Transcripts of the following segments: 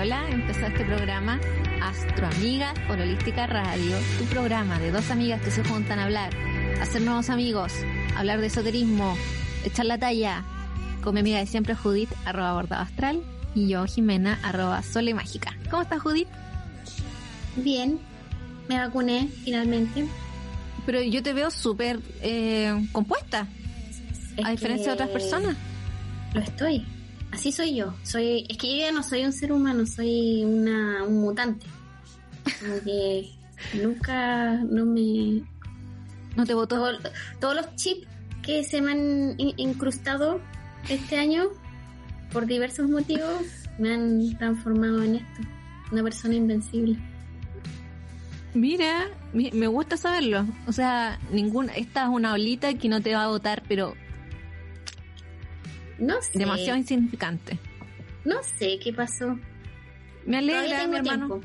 Fabiola empezó este programa Astroamigas por Holística Radio, tu programa de dos amigas que se juntan a hablar, hacer nuevos amigos, hablar de esoterismo, echar la talla, con mi amiga de siempre Judith, arroba bordado astral, y yo, Jimena, arroba sole mágica. ¿Cómo estás, Judith? Bien, me vacuné finalmente. Pero yo te veo súper eh, compuesta, Es a diferencia de otras personas. Lo estoy. Así soy yo. Soy, es que yo ya no soy un ser humano, soy una, un mutante. Como que nunca no me ¿No te votó? todo- todos los chips que se me han in- incrustado este año por diversos motivos me han transformado en esto. Una persona invencible. Mira, mi- me gusta saberlo. O sea, ninguna, esta es una olita que no te va a votar, pero No sé. demasiado insignificante. No sé qué pasó. Me alegra, mi hermano.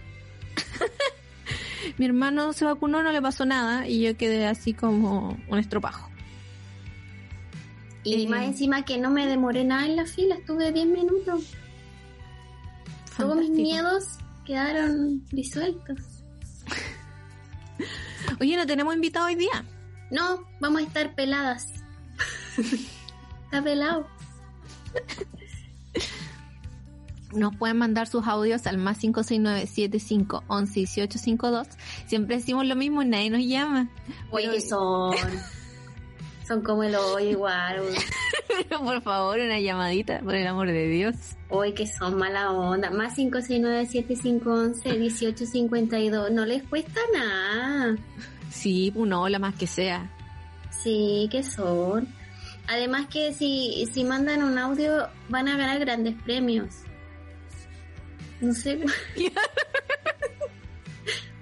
Mi hermano se vacunó, no le pasó nada y yo quedé así como un estropajo. Y Eh. más encima que no me demoré nada en la fila, estuve 10 minutos. Todos mis miedos quedaron disueltos. Oye, no tenemos invitado hoy día. No, vamos a estar peladas. Está pelado. Nos pueden mandar sus audios al más 569-7511-1852. Siempre decimos lo mismo y nadie nos llama. Oye, que son. Son como el hoy igual. Pero por favor, una llamadita, por el amor de Dios. Hoy que son mala onda. Más 569-7511-1852. No les cuesta nada. Sí, una hola más que sea. Sí, que son. Además que si, si mandan un audio van a ganar grandes premios. No sé.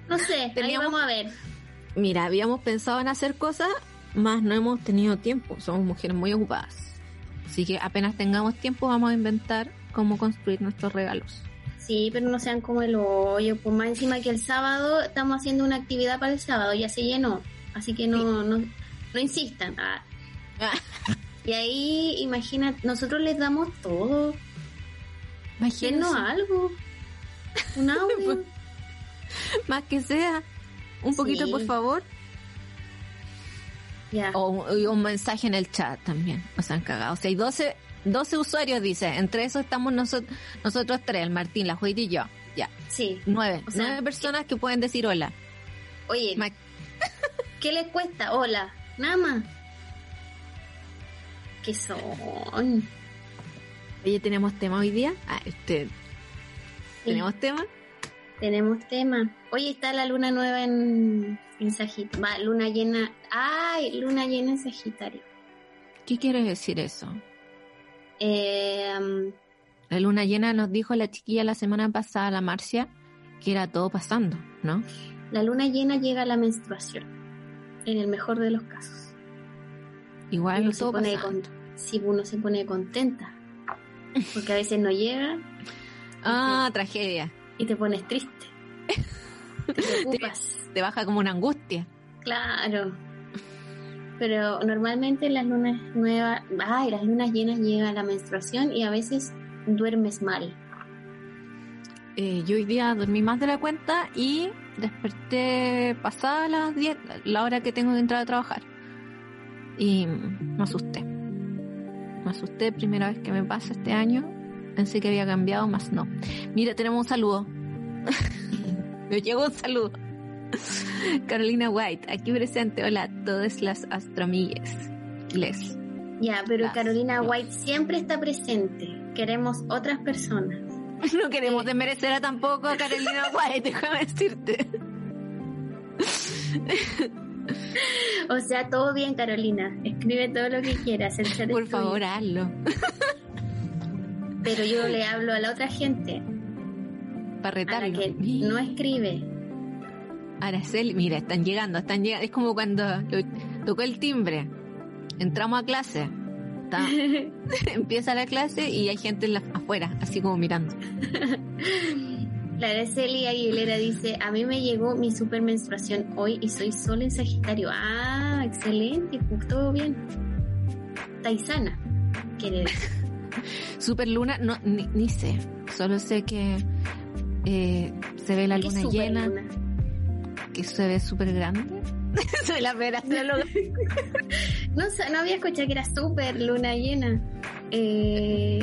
no sé, ahí Teníamos- vamos a ver. Mira, habíamos pensado en hacer cosas, más no hemos tenido tiempo. Somos mujeres muy ocupadas. Así que apenas tengamos tiempo vamos a inventar cómo construir nuestros regalos. Sí, pero no sean como el hoyo. Pues más encima que el sábado estamos haciendo una actividad para el sábado, ya se llenó. Así que no, no, no insistan. Ah. Y ahí, imagina, nosotros les damos todo. Imagínense, algo. Un audio. más que sea. Un poquito, por favor. O un, mensaje en el chat también. Nos han cagado. O sea, hay 12, 12 usuarios, dice. Entre esos estamos nosotros, nosotros tres, el Martín, la Juita y yo. Ya. Sí. Nueve. O sea, Nueve personas que pueden decir hola. Oye, Ma- ¿qué les cuesta? Hola. Nada más. ¿Qué son? Oye, ¿tenemos tema hoy día? Ah, usted. ¿Tenemos tema? Tenemos tema. Hoy está la luna nueva en, en Sagitario. Va, luna llena. ¡Ay! Luna llena en Sagitario. ¿Qué quiere decir eso? Eh, La luna llena nos dijo la chiquilla la semana pasada, la Marcia, que era todo pasando, ¿no? la luna llena llega a la menstruación. En el mejor de los casos. Igual se todo pone pasando. Sí, uno se pone contenta. Porque a veces no llega Ah, tragedia. y te pones triste. Te preocupas. Te baja como una angustia. Claro. Pero normalmente las lunas nuevas, ay, las lunas llenas llega a la menstruación y a veces duermes mal. Eh, yo hoy día dormí más de la cuenta y desperté pasada las 10, la hora que tengo que entrar a trabajar. Y me asusté. Me asusté, primera vez que me pasa este año. Pensé que había cambiado, más no. Mira, tenemos un saludo. me llegó un saludo. Carolina White, aquí presente. Hola a todas las astromigues. Les. Ya, pero Las- Carolina los. White siempre está presente. Queremos otras personas. No queremos desmerecer a tampoco a Carolina White, déjame decirte. O sea, todo bien, Carolina. Escribe todo lo que quieras. El Por tuyo. favor, hazlo. Pero yo le hablo a la otra gente, Para a la retarlo. que no escribe. Araceli, mira, están llegando, están llegando. Es como cuando tocó el timbre. Entramos a clase. Está- empieza la clase y hay gente afuera, así como mirando. La Araceli Aguilera dice, a mí me llegó mi super menstruación hoy y soy sol en Sagitario. Ah, excelente, pues todo bien. Taizana, quiere decir. Super Luna, no, ni, ni sé. Solo sé que eh, se ve la ¿Qué luna superluna? llena, que se ve súper grande. Soy la vera. No, no había escuchado que era súper luna llena. Eh,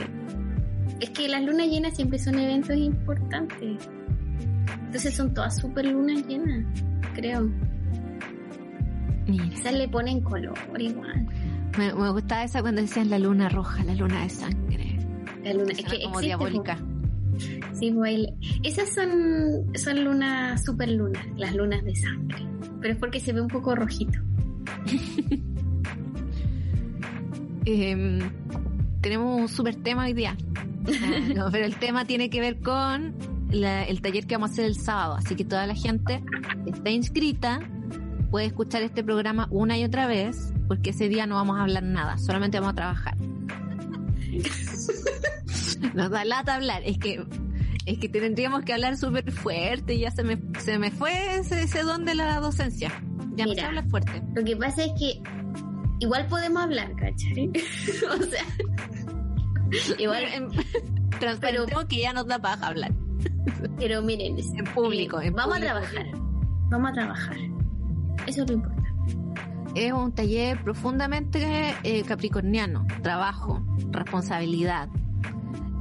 es que las lunas llenas siempre son eventos importantes. Entonces son todas súper lunas llenas, creo. Mira, Quizás le ponen color igual. me, me gustaba esa cuando decían la luna roja, la luna de sangre. La luna, es que como existe, diabólica. Sí, el- esas son, son lunas, super lunas, las lunas de sangre. Pero es porque se ve un poco rojito. Eh, tenemos un super tema hoy día. No, pero el tema tiene que ver con la- el taller que vamos a hacer el sábado. Así que toda la gente que está inscrita puede escuchar este programa una y otra vez, porque ese día no vamos a hablar nada, solamente vamos a trabajar. Nos da lata hablar, es que es que tendríamos que hablar súper fuerte y ya se me, se me fue ese, ese don de la docencia. Ya no se Mira. habla fuerte. Lo que pasa es que igual podemos hablar, ¿cachai? o sea, igual, Igual, transparentemos que ya nos da paja hablar. pero miren, En público, en vamos público. a trabajar. Vamos a trabajar. Eso es lo importante. Es un taller profundamente eh, capricorniano, trabajo, responsabilidad,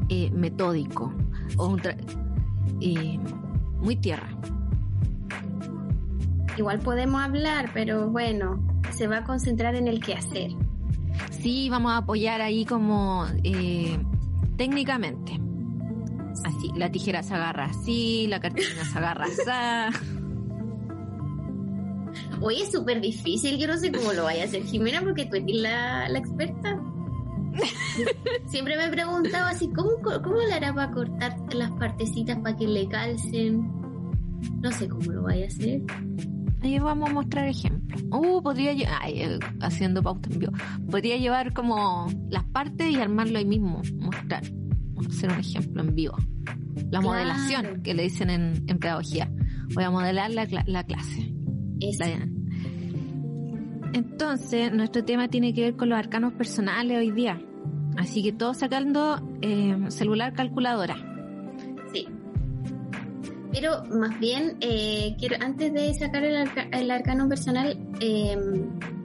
eh, metódico, o un tra- eh, muy tierra. Igual podemos hablar, pero bueno, se va a concentrar en el quehacer. Sí, vamos a apoyar ahí como eh, técnicamente. Así, la tijera se agarra así, la cartulina se agarra así. Oye, es súper difícil, yo no sé cómo lo vaya a hacer Jimena porque tú eres la, experta. Siempre me he preguntado así, ¿cómo, ¿cómo le hará para cortar las partecitas para que le calcen? No sé cómo lo vaya a hacer. Ahí vamos a mostrar ejemplos. Uh, podría lle- ay, eh, haciendo pauta en vivo. Podría llevar como las partes y armarlo ahí mismo, mostrar, hacer un ejemplo en vivo. La Claro. modelación que le dicen en, en pedagogía. Voy a modelar la, la clase. Eso. La- Entonces, nuestro tema tiene que ver con los arcanos personales hoy día. Así que todos sacando eh, celular calculadora. Pero más bien, eh, quiero antes de sacar el, arca- el arcano personal, eh,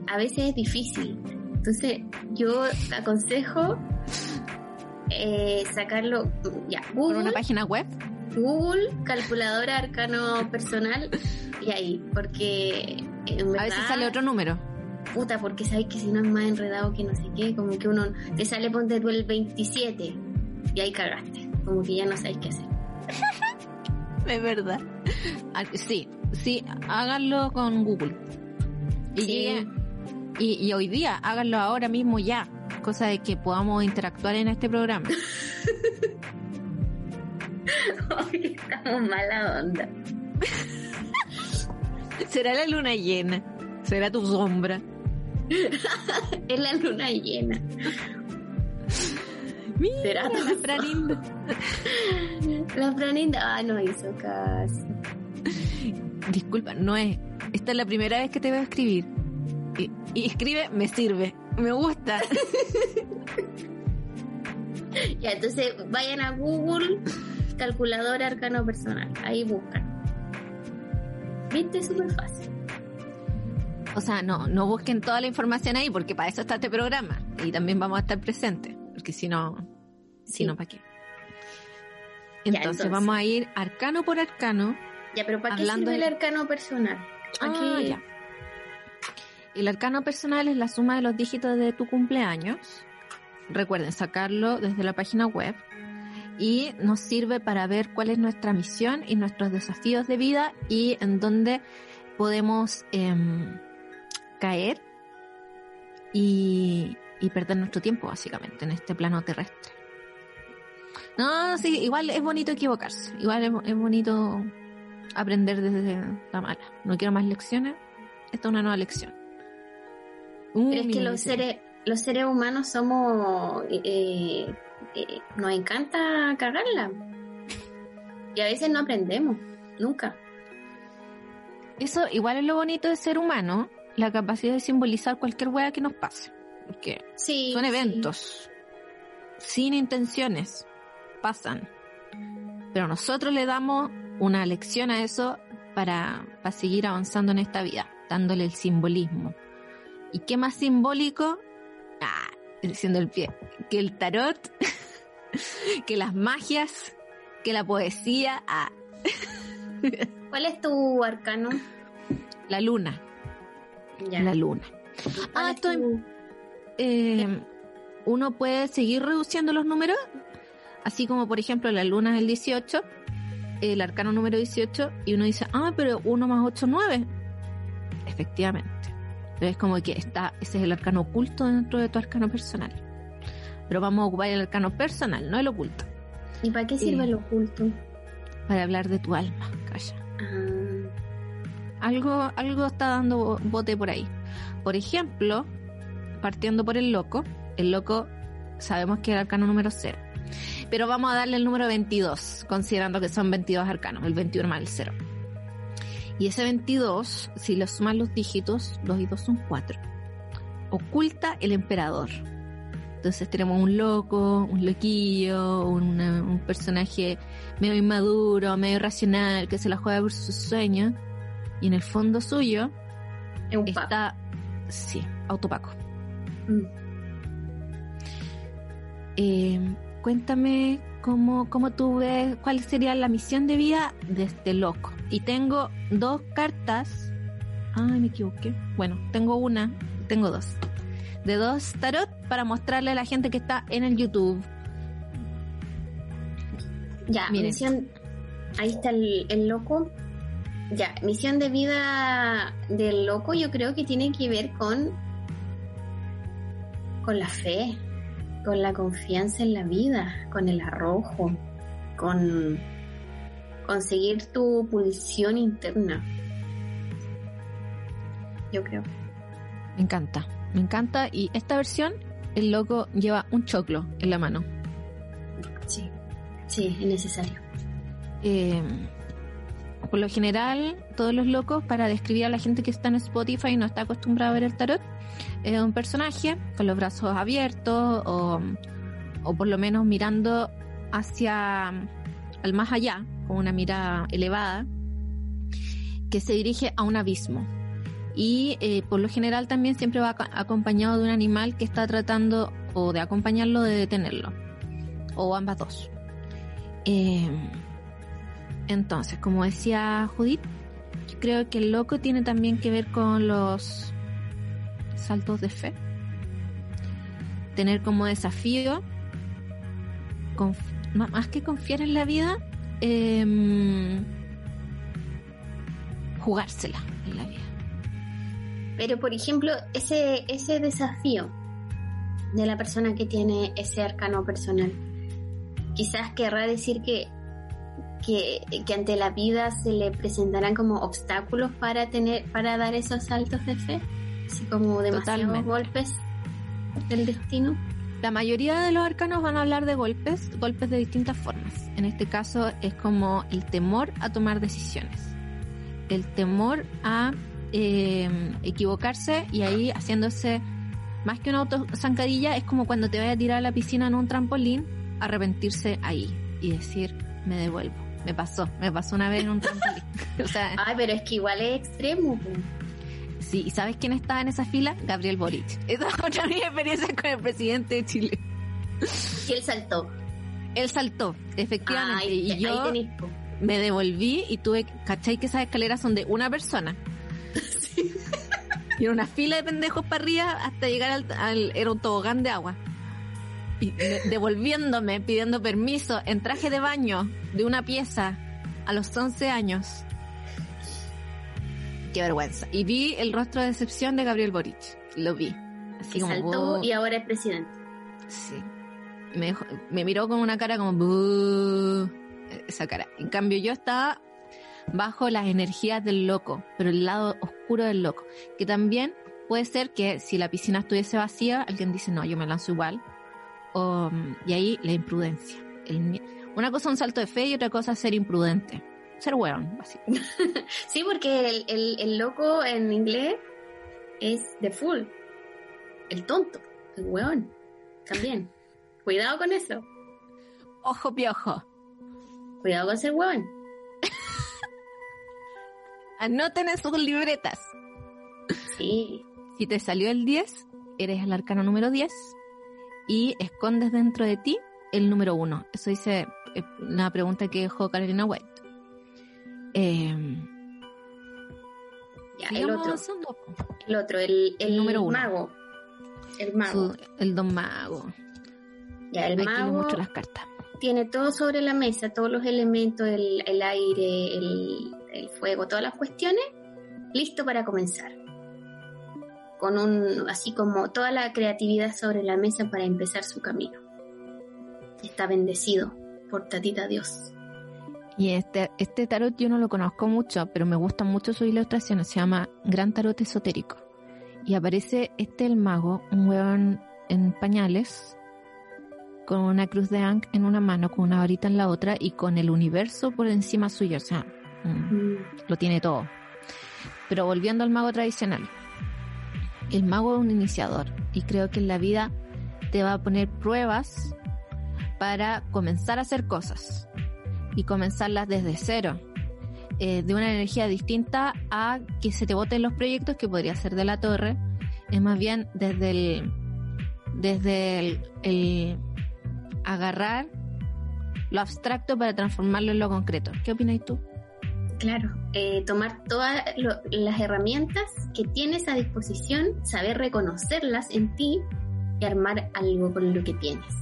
a veces es difícil. Entonces, yo aconsejo eh, sacarlo, ya, Por Google, una página web. Google, calculadora arcano personal, y ahí, porque A veces sale otro número. puta, porque sabes que si no es más enredado que no sé qué, como que uno te sale, ponte tú el 27, y ahí cagaste, como que ya no sabes qué hacer. De verdad. Ah, Sí, sí, háganlo con Google. Y, Sí. y, y hoy día, háganlo ahora mismo ya. Cosa de que podamos interactuar en este programa. Ay, estamos mala onda. Será la luna llena. Será tu sombra. Es la luna llena. Mira, Será la Franinda. La Franinda, ah, no hizo caso. Disculpa, no es. Esta es la primera vez que te veo escribir. Y, y escribe, me sirve. Me gusta. Ya, entonces vayan a Google, calculadora arcano personal. Ahí buscan. ¿Viste? Súper fácil. O sea, no, no busquen toda la información ahí porque para eso está este programa. Y también vamos a estar presentes. Porque si no, si no, ¿para qué? Ya, Entonces, vamos a ir arcano por arcano. Ya, pero ¿para qué Hablando sirve de- el arcano personal? ¿A Ah, ya. El arcano personal es la suma de los dígitos de tu cumpleaños. Recuerden sacarlo desde la página web. Y nos sirve para ver cuál es nuestra misión y nuestros desafíos de vida y en dónde podemos em, caer y, y perder nuestro tiempo, básicamente, en este plano terrestre. No, sí, igual es bonito equivocarse. Igual es, es bonito aprender desde la mala. No quiero más lecciones. Esta es una nueva lección. Uh, Pero es que los seres, los seres humanos somos... eh, eh, nos encanta cagarla. Y a veces no aprendemos. Nunca. Eso igual es lo bonito de ser humano, la capacidad de simbolizar cualquier wea que nos pase. Porque Sí. son sí. eventos, sin intenciones, pasan. Pero nosotros le damos una lección a eso para, para seguir avanzando en esta vida, dándole el simbolismo. ¿Y qué más simbólico? Ah, diciendo el pie, que el tarot, que las magias, que la poesía. Ah. ¿Cuál es tu arcano? La luna. La luna. Ah, eh, uno puede seguir reduciendo los números, así como por ejemplo la luna es el 18, el arcano número 18, y uno dice, ah, pero 1 más 8, 9. Efectivamente. Pero es como que está, ese es el arcano oculto dentro de tu arcano personal. Pero vamos a ocupar el arcano personal, no el oculto. ¿Y para qué sirve el oculto? Para hablar de tu alma, calla. Ah. Algo, algo está dando bote por ahí. Por ejemplo, partiendo por el loco, el loco sabemos que es el arcano número 0. Pero vamos a darle el número 22, considerando que son 22 arcanos, el 21 más el 0. Y ese 22, si lo suman los dígitos, 2 y 2 son 4. Oculta el emperador. Entonces tenemos un loco, un loquillo, un personaje medio inmaduro, medio racional, que se la juega por sus sueños. Y en el fondo suyo está, sí, autopaco. Mm. Eh, cuéntame cómo, cómo tú ves, cuál sería la misión de vida de este loco. Y tengo dos cartas. Ay, me equivoqué. Bueno, tengo una, tengo dos. De dos tarot para mostrarle a la gente que está en el YouTube. Ya, misión. Ahí está el, el loco. Ya, misión de vida del loco yo creo que tiene que ver con con la fe, con la confianza en la vida, con el arrojo, con conseguir tu pulsión interna. Yo creo. Me encanta, me encanta. Y esta versión, el loco lleva un choclo en la mano. Sí, sí, es necesario. Eh, por lo general, todos los locos, para describir a la gente que está en Spotify y no está acostumbrada a ver el tarot, es un personaje con los brazos abiertos o, o por lo menos mirando hacia el más allá, con una mirada elevada, que se dirige a un abismo. Y eh, por lo general también siempre va acompañado de un animal que está tratando o de acompañarlo o de detenerlo, o ambas dos. Eh, entonces, como decía Judith, creo que el loco tiene también que ver con los saltos de fe. Tener como desafío, más que confiar en la vida, em, jugársela en la vida. Pero, por ejemplo, ese, ese desafío de la persona que tiene ese arcano personal, quizás querrá decir que que, ante la vida se le presentarán como obstáculos para tener, para dar esos saltos de fe, así como demasiados golpes del destino. La mayoría de los arcanos van a hablar de golpes, golpes de distintas formas. En este caso es como el temor a tomar decisiones, el temor a eh, equivocarse y ahí haciéndose más que una autozancadilla es como cuando te vayas a tirar a la piscina en un trampolín, arrepentirse ahí y decir me devuelvo. Me pasó, me pasó una vez en un trampolín. o sea, Ay, pero es que igual es extremo. Sí, ¿y sabes quién estaba en esa fila? Gabriel Boric. Esa es otra mi experiencia con el presidente de Chile. Y él saltó. Él saltó, efectivamente. y yo me devolví y tuve, ¿cachai? Que esas escaleras son de una persona. Sí. Y una fila de pendejos para arriba hasta llegar al, al era un tobogán de agua devolviéndome, pidiendo permiso en traje de baño de una pieza a los 11 años. Qué vergüenza. Y vi el rostro de decepción de Gabriel Boric. Lo vi. Así como, saltó y ahora es presidente. Sí. Me, me miró con una cara como... Esa cara. En cambio yo estaba bajo las energías del loco, pero el lado oscuro del loco. Que también puede ser que si la piscina estuviese vacía, alguien dice, no, yo me lanzo igual y ahí la imprudencia. una cosa es un salto de fe y otra cosa ser imprudente. Ser weón, básicamente. sí, porque el, el, loco en inglés es the fool. El tonto, el weón. También. Cuidado con eso. Ojo piojo. Cuidado con ser huevón. Anoten en sus libretas. Sí. Si te salió el 10, eres el arcano número 10 y escondes dentro de ti el número 1. Eso dice eh, la pregunta que dejó Carolina White. Eh, ya, el otro. El otro, el, el, número uno. mago. El mago. el don mago. Ya, el mago. mucho las cartas. Tiene todo sobre la mesa, todos los elementos, el, el aire, el, el fuego, todas las cuestiones, listo para comenzar. Con un, así como toda la creatividad sobre la mesa para empezar su camino. Está bendecido por Tatita Dios. Y este, este tarot yo no lo conozco mucho, pero me gustan mucho sus ilustraciones. Se llama Gran Tarot Esotérico. Y aparece este el mago, un hueón en pañales, con una cruz de Ankh en una mano, con una varita en la otra y con el universo por encima suyo. O sea, mm, mm. lo tiene todo. Pero volviendo al mago tradicional. El mago es un iniciador y creo que en la vida te va a poner pruebas para comenzar a hacer cosas y comenzarlas desde cero. Eh, de una energía distinta a que se te voten los proyectos, que podría ser de la torre, es más bien desde el, desde el, agarrar lo abstracto para transformarlo en lo concreto. ¿Qué opinas tú? Claro, eh, tomar todas las herramientas que tienes a disposición, saber reconocerlas en ti y armar algo con lo que tienes.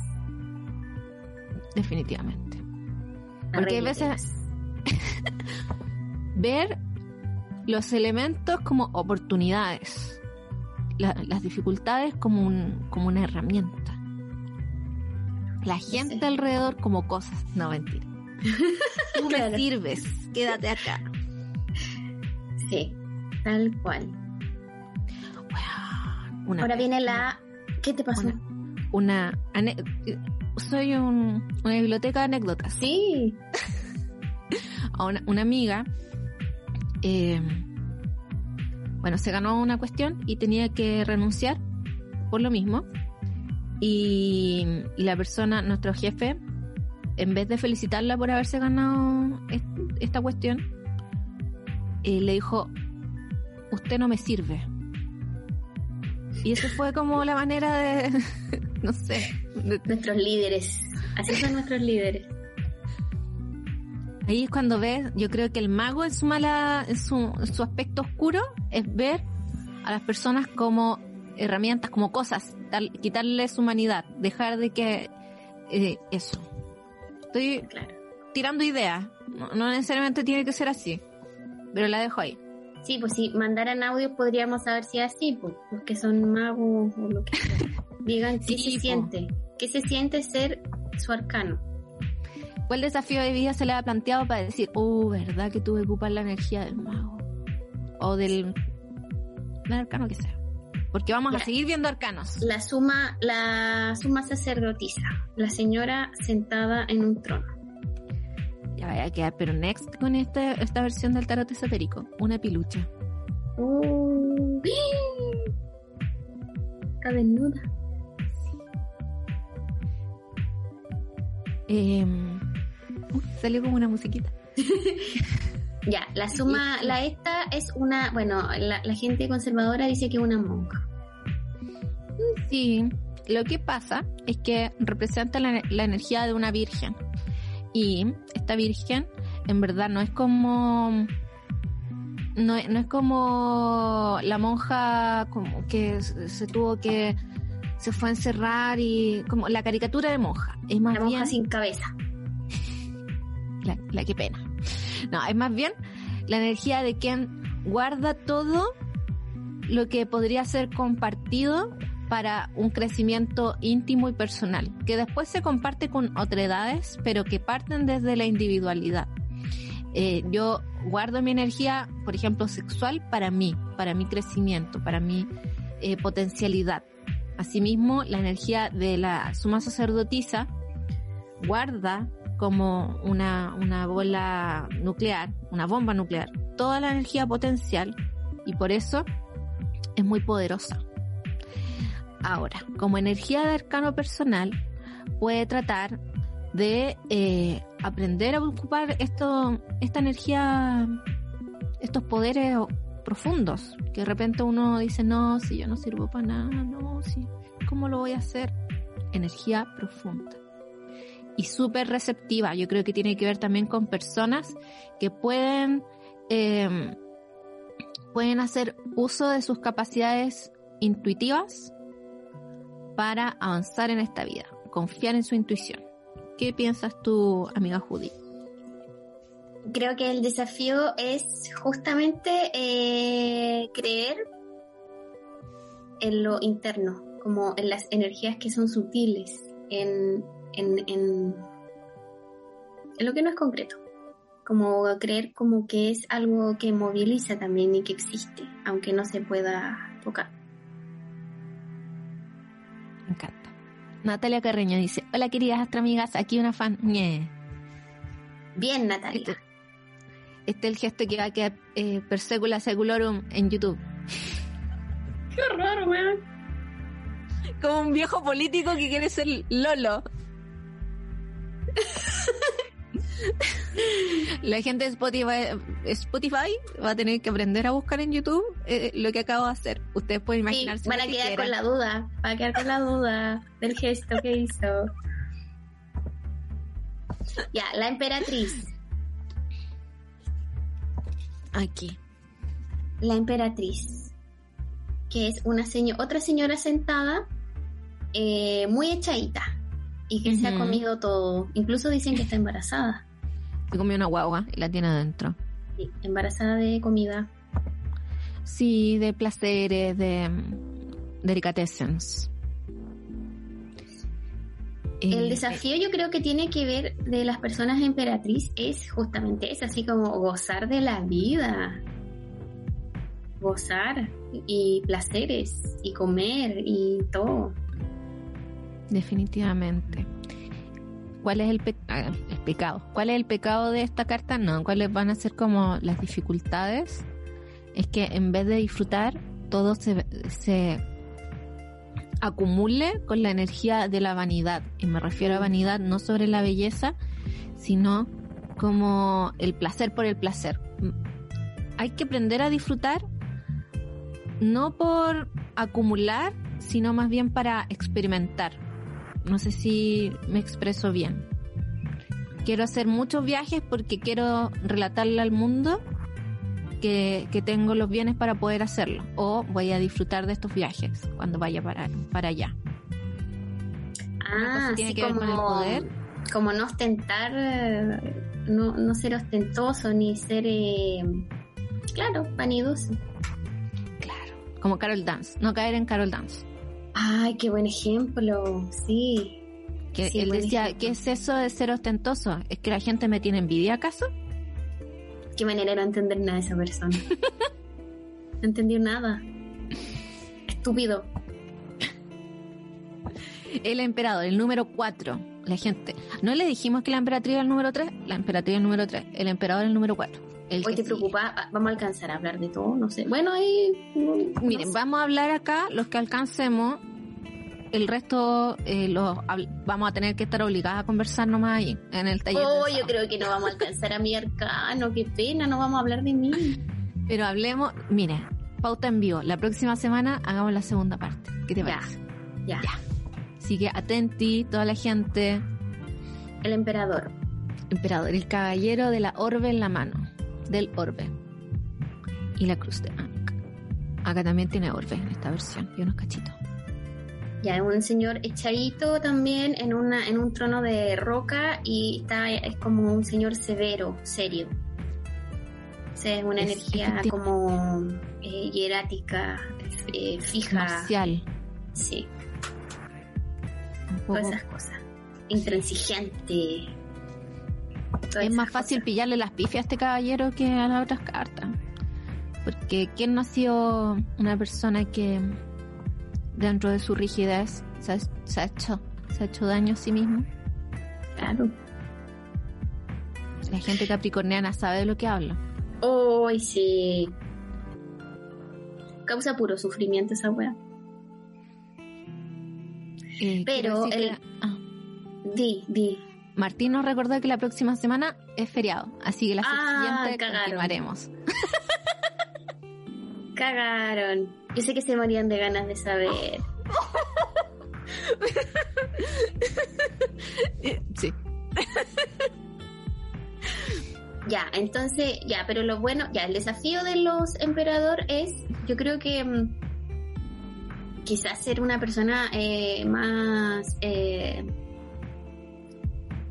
Definitivamente. Porque a veces ver los elementos como oportunidades, las dificultades como, un, como una herramienta, la gente alrededor como cosas. No, mentira. Tú me sirves, quédate acá. Sí, tal cual. Ahora viene la... ¿Qué te pasó? Una... soy una biblioteca de anécdotas. Sí. a una, amiga, eh, bueno, se ganó una cuestión y tenía que renunciar por lo mismo. Y, la persona, nuestro jefe, en vez de felicitarla por haberse ganado esta cuestión, eh, le dijo, usted no me sirve. Y eso fue como la manera de, no sé. Nuestros líderes, así son nuestros líderes. Ahí es cuando ves, yo creo que el mago en su mala, en su, su aspecto oscuro es ver a las personas como herramientas, como cosas, quitarles humanidad, dejar de que eh, eso. Estoy tirando ideas, no, necesariamente tiene que ser así, pero la dejo ahí. Sí, pues si mandaran audio podríamos saber si es así, pues, porque son magos o lo que sea. Digan qué se siente, qué se siente ser su arcano. ¿Cuál desafío de vida se le ha planteado para decir, oh, verdad que tuve que ocupar la energía del mago? O del, arcano que sea. Porque vamos a seguir viendo arcanos. La suma, la suma sacerdotisa, la señora sentada en un trono. Ya vaya a quedar, pero next con esta, esta versión del tarot esotérico, una pilucha. Uh, está desnuda. Eh, salió como una musiquita. ya, la suma, la esta es una, bueno, la, gente conservadora dice que es una monja. Sí, lo que pasa es que representa la, energía de una virgen. Y esta virgen, en verdad, no es como no, no, es como la monja como que se tuvo que se fue a encerrar y como la caricatura de monja es más la monja sin cabeza la, que pena. No, es más bien la energía de quien guarda todo lo que podría ser compartido para un crecimiento íntimo y personal, que después se comparte con otredades, pero que parten desde la individualidad. Eh, yo guardo mi energía, por ejemplo, sexual para mí, para mi crecimiento, para mi eh, potencialidad. Asimismo, la energía de la suma sacerdotisa guarda como una, una bola nuclear, una bomba nuclear, toda la energía potencial y por eso es muy poderosa. Ahora, como energía de arcano personal, puede tratar de eh, aprender a ocupar esto, esta energía, estos poderes profundos, que de repente uno dice, no, si yo no sirvo para nada, no, si, ¿cómo lo voy a hacer? Energía profunda. Y súper receptiva, yo creo que tiene que ver también con personas que pueden, eh, pueden hacer uso de sus capacidades intuitivas para avanzar en esta vida, confiar en su intuición. ¿Qué piensas tú, amiga Judy? Creo que el desafío es justamente eh, creer en lo interno, como en las energías que son sutiles, en, en, en, en lo que no es concreto. Como creer como que es algo que moviliza también y que existe, aunque no se pueda tocar. Me encanta. Natalia Carreño dice, hola queridas astroamigas, aquí una fan. Bien, Natalia. Este, este, es el gesto que va a quedar eh, per secula seculorum en YouTube. Qué raro, weón. Como un viejo político que quiere ser Lolo. La gente de Spotify, Spotify va a tener que aprender a buscar en YouTube eh, lo que acabo de hacer. Ustedes pueden imaginarse. Sí, van a quedar con la duda, van a quedar con la duda del gesto que hizo. Ya, la emperatriz. Aquí. La emperatriz. Que es una señora, otra señora sentada, eh, muy echadita. Y que se ha comido todo. Incluso dicen que está embarazada. Se comió una guagua y la tiene adentro. Sí, embarazada de comida. Sí, de placeres, de delicatessens. El desafío yo creo que tiene que ver de las personas emperatriz es justamente es así como gozar de la vida. Gozar y placeres y comer y todo. Definitivamente. ¿Cuál es el, el, pecado? ¿Cuál es el pecado de esta carta? No, ¿cuáles van a ser como las dificultades? Es que en vez de disfrutar, todo se, se acumule con la energía de la vanidad. Y me refiero a vanidad no sobre la belleza, sino como el placer por el placer. Hay que aprender a disfrutar no por acumular, sino más bien para experimentar. No sé si me expreso bien. Quiero hacer muchos viajes porque quiero relatarle al mundo que, que, tengo los bienes para poder hacerlo. O voy a disfrutar de estos viajes cuando vaya para, para allá. Ah, tiene que como, ver con el poder. Como no ostentar, no, no ser ostentoso ni ser, eh, claro, vanidoso. Claro, como Carol Dance, no caer en Carol Dance. Ay, qué buen ejemplo, sí. Que sí, él decía, ¿qué es eso de ser ostentoso? ¿Es que la gente me tiene envidia acaso? Qué manera de no entender nada de esa persona. no entendió nada. Estúpido. El emperador, el número 4. La gente. ¿No le dijimos que la emperatriz era el número 3? La emperatriz es el número 3. El emperador es el número 4. El Hoy te preocupa, vamos a alcanzar a hablar de todo, no sé. Bueno, ahí. No, Miren, no sé. vamos a hablar acá, los que alcancemos. El resto eh, los vamos a tener que estar obligadas a conversar nomás ahí, en el taller. Oh, yo creo que no vamos a alcanzar a mi arcano, qué pena, no vamos a hablar de mí. Pero hablemos, mire, pauta en vivo. La próxima semana hagamos la segunda parte. ¿Qué te parece? Ya. ya. Así que atenti, toda la gente. El emperador. Emperador, el caballero de la orbe en la mano. Del orbe. Y la cruz de Ankh. Acá también tiene orbe en esta versión. Y unos cachitos. Ya, es un señor echadito también en, una, en un trono de roca y está, es como un señor severo, serio. O sea, es una Es- energía efecti- como eh, hierática, eh, fija. Marcial. Sí, todas esas cosas. Intransigente. Es más fácil cosas. pillarle las pifias a este caballero que a las otras cartas. Porque ¿quién no ha sido una persona que dentro de su rigidez se ha, se ha hecho, se ha hecho daño a sí mismo? Claro. La gente capricorniana sabe de lo que habla. Hoy sí. Causa puro sufrimiento esa wea. Eh, Pero el- ah, Di, di. Martín nos recordó que la próxima semana es feriado, así que la Ah, siguiente cagaron. continuaremos. Cagaron. Yo sé que se morían de ganas de saber. Sí. Ya, entonces, ya, pero lo bueno, ya, el desafío de los emperador es, yo creo que mm, quizás ser una persona eh, más eh,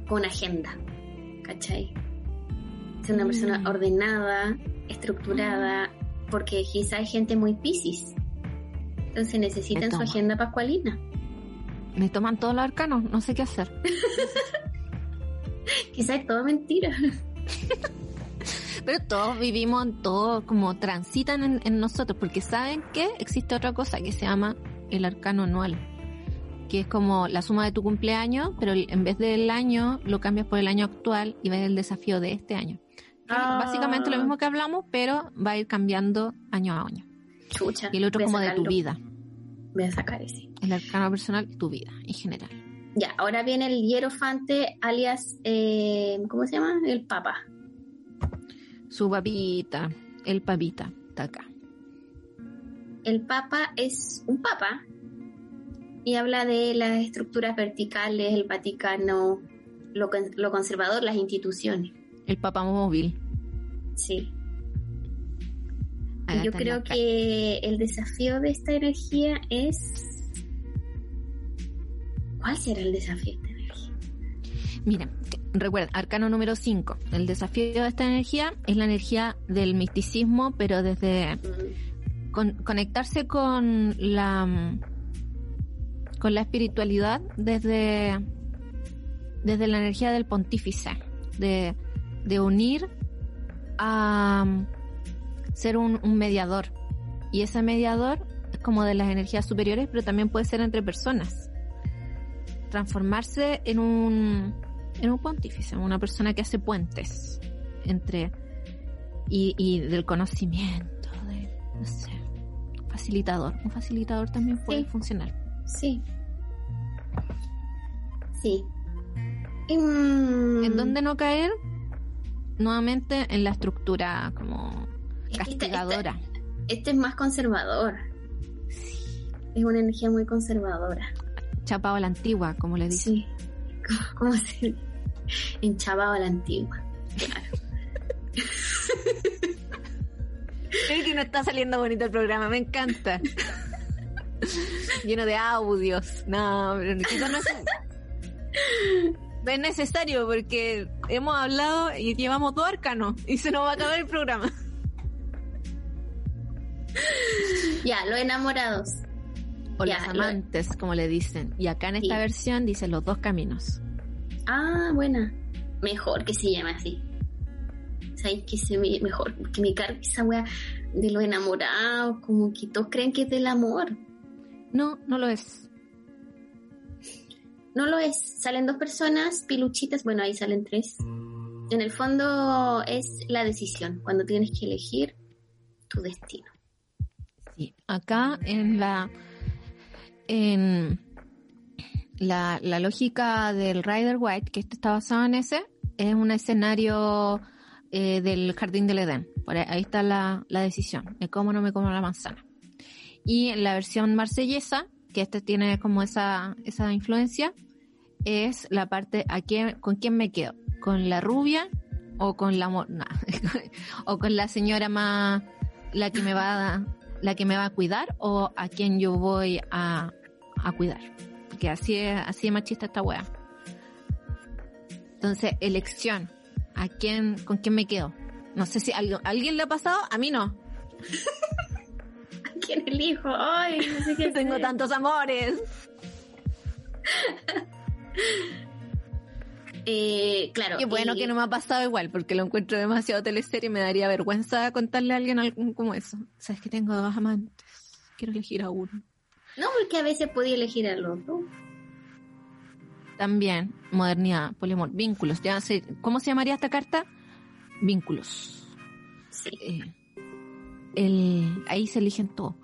con agenda, ¿cachai? Ser una persona Mm. ordenada, estructurada, porque quizás hay gente muy piscis. Entonces necesitan su agenda pascualina. Me toman todos los arcanos, no sé qué hacer. Quizás es todo mentira. Pero todos vivimos, todos como transitan en, en nosotros, porque saben que existe otra cosa que se llama el arcano anual, que es como la suma de tu cumpleaños, pero en vez del año lo cambias por el año actual y ves el desafío de este año. Ah. Básicamente lo mismo que hablamos, pero va a ir cambiando año a año. Chucha. Y el otro como de tu vida. Voy a sacar ese. El arcano personal, tu vida en general. Ya, ahora viene el hierofante, alias, eh, ¿cómo se llama? El papa. Su papita, el papita, está acá. El papa es un papa y habla de las estructuras verticales, el Vaticano, lo, lo conservador, las instituciones. El papa móvil. Sí. Yo creo que el desafío de esta energía es... ¿Cuál será el desafío de esta energía? Miren, recuerda, arcano número 5. El desafío de esta energía es la energía del misticismo, pero desde Mm, con- conectarse con la mm, con la espiritualidad desde desde la energía del pontífice, de, de unir a mm, ser un, un mediador. Y ese mediador es como de las energías superiores, pero también puede ser entre personas. Transformarse en un, en un pontífice, una persona que hace puentes entre y, y del conocimiento, de, no sé, facilitador. Un facilitador también puede Sí. funcionar. Sí. Sí. Mm, ¿En dónde no caer? Nuevamente en la estructura como Es que esta- castigadora. Este es más conservador. Es una energía muy conservadora. Chapado a la antigua, como le dicen. Sí. ¿Cómo, cómo se a la antigua. Claro. Es que no está saliendo bonito el programa, me encanta. Lleno de audios. No, pero quizás no es, no es necesario porque hemos hablado y llevamos dos arcanos y se nos va a acabar el programa. Ya, los enamorados. O Ya, los lo- amantes, como le dicen. Y acá en esta Sí. versión dice los dos caminos. Ah, buena. Mejor que se llame así. ¿Sabes que se me, mejor? Que me cargue esa wea de los enamorados. Como que todos creen que es del amor. No, no lo es. No lo es. Salen dos personas, piluchitas. Bueno, ahí salen tres. En el fondo es la decisión. Cuando tienes que elegir tu destino. Sí, acá en la en la, la lógica del Rider White, que este está basado en ese, es un escenario eh, del jardín del Edén. Por ahí, ahí está la, la decisión, de cómo no me como la manzana. Y la versión marsellesa, que este tiene como esa, esa influencia, es la parte a quién, con quién me quedo, con la rubia o con la mo- nah, o con la señora más la que me va a, la que me va a cuidar o a quien yo voy a, a cuidar. Que así es, así es machista esta wea. Entonces, elección. ¿A quién, con quién me quedo? No sé si ¿a alguien le ha pasado, a mí no. ¿Quién elijo? Ay, no sé qué Tengo tantos amores. Eh, claro. Qué bueno y- que no me ha pasado igual, porque lo encuentro demasiado teleserie y me daría vergüenza contarle a alguien algo como eso. Sabes que tengo dos amantes. Quiero elegir a uno. No, porque a veces podía elegir al otro. También, modernidad, poliamor, vínculos. Ya sé, ¿Cómo se llamaría esta carta? Vínculos. Sí. Eh, el, ahí se eligen todo.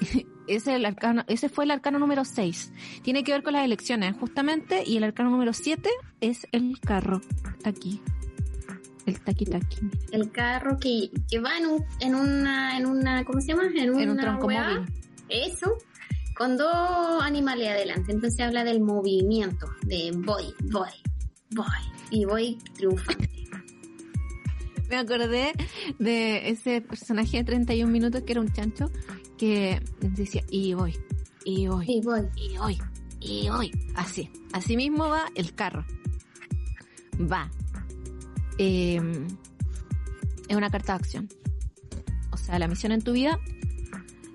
ese, el arcano, ese fue el arcano número 6. Tiene que ver con las elecciones, justamente, y el arcano número 7 es el carro. Está aquí. El taqui taqui. El carro que, que va en, un, en una, en una, ¿cómo se llama? En, En un una tronco weá. móvil. Eso, con dos animales adelante. Entonces habla del movimiento, de voy, voy, voy, y voy triunfante. Me acordé de ese personaje de 31 minutos que era un chancho que decía, y voy, y voy, Y voy. y voy, y voy. Así, así mismo va el carro. Va. Eh, es una carta de acción. O sea, la misión en tu vida,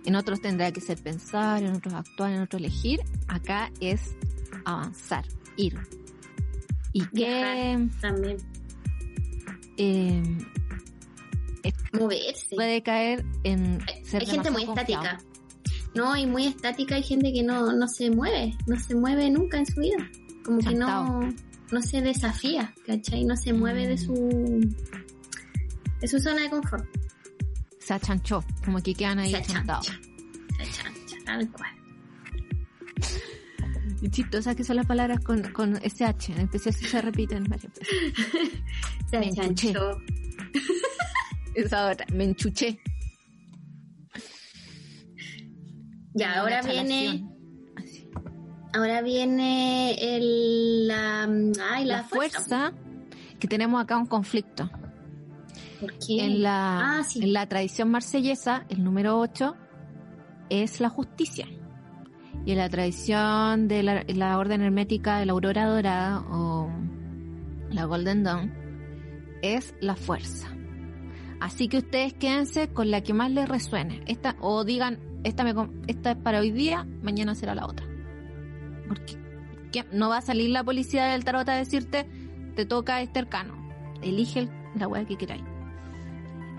en otros tendrá que ser pensar, en otros actuar, en otros elegir. Acá es avanzar, ir. Y que también. Eh, Moverse. puede caer en ser Hay gente muy confiado. estática. No, y muy estática hay gente que no, no se mueve, no se mueve nunca en su vida. Como que no, no se desafía, ¿cachai? No se mueve de su de su zona de confort. Se achanchó, como que quedan ahí Se chantados. achancha. Se achancha, tal cual. Y chistosas que son las palabras con, con SH, en especial si se repiten varias veces. Se Me enchuché. Esa otra, me enchuché. Ya, ahora viene, Así. ahora viene el, la, ay, la, La fuerza, que tenemos acá un conflicto. ¿Por qué? En la, Ah, sí. en la tradición marsellesa, el número 8 es la justicia. Y en la tradición de la, la orden hermética de la aurora dorada o la Golden Dawn es la fuerza. Así que ustedes quédense con la que más les resuene. Esta, o digan, esta, me, esta es para hoy día, mañana será la otra. Porque ¿qué? no va a salir la policía del tarot a decirte, te toca este arcano. Elige el- la weá que queráis.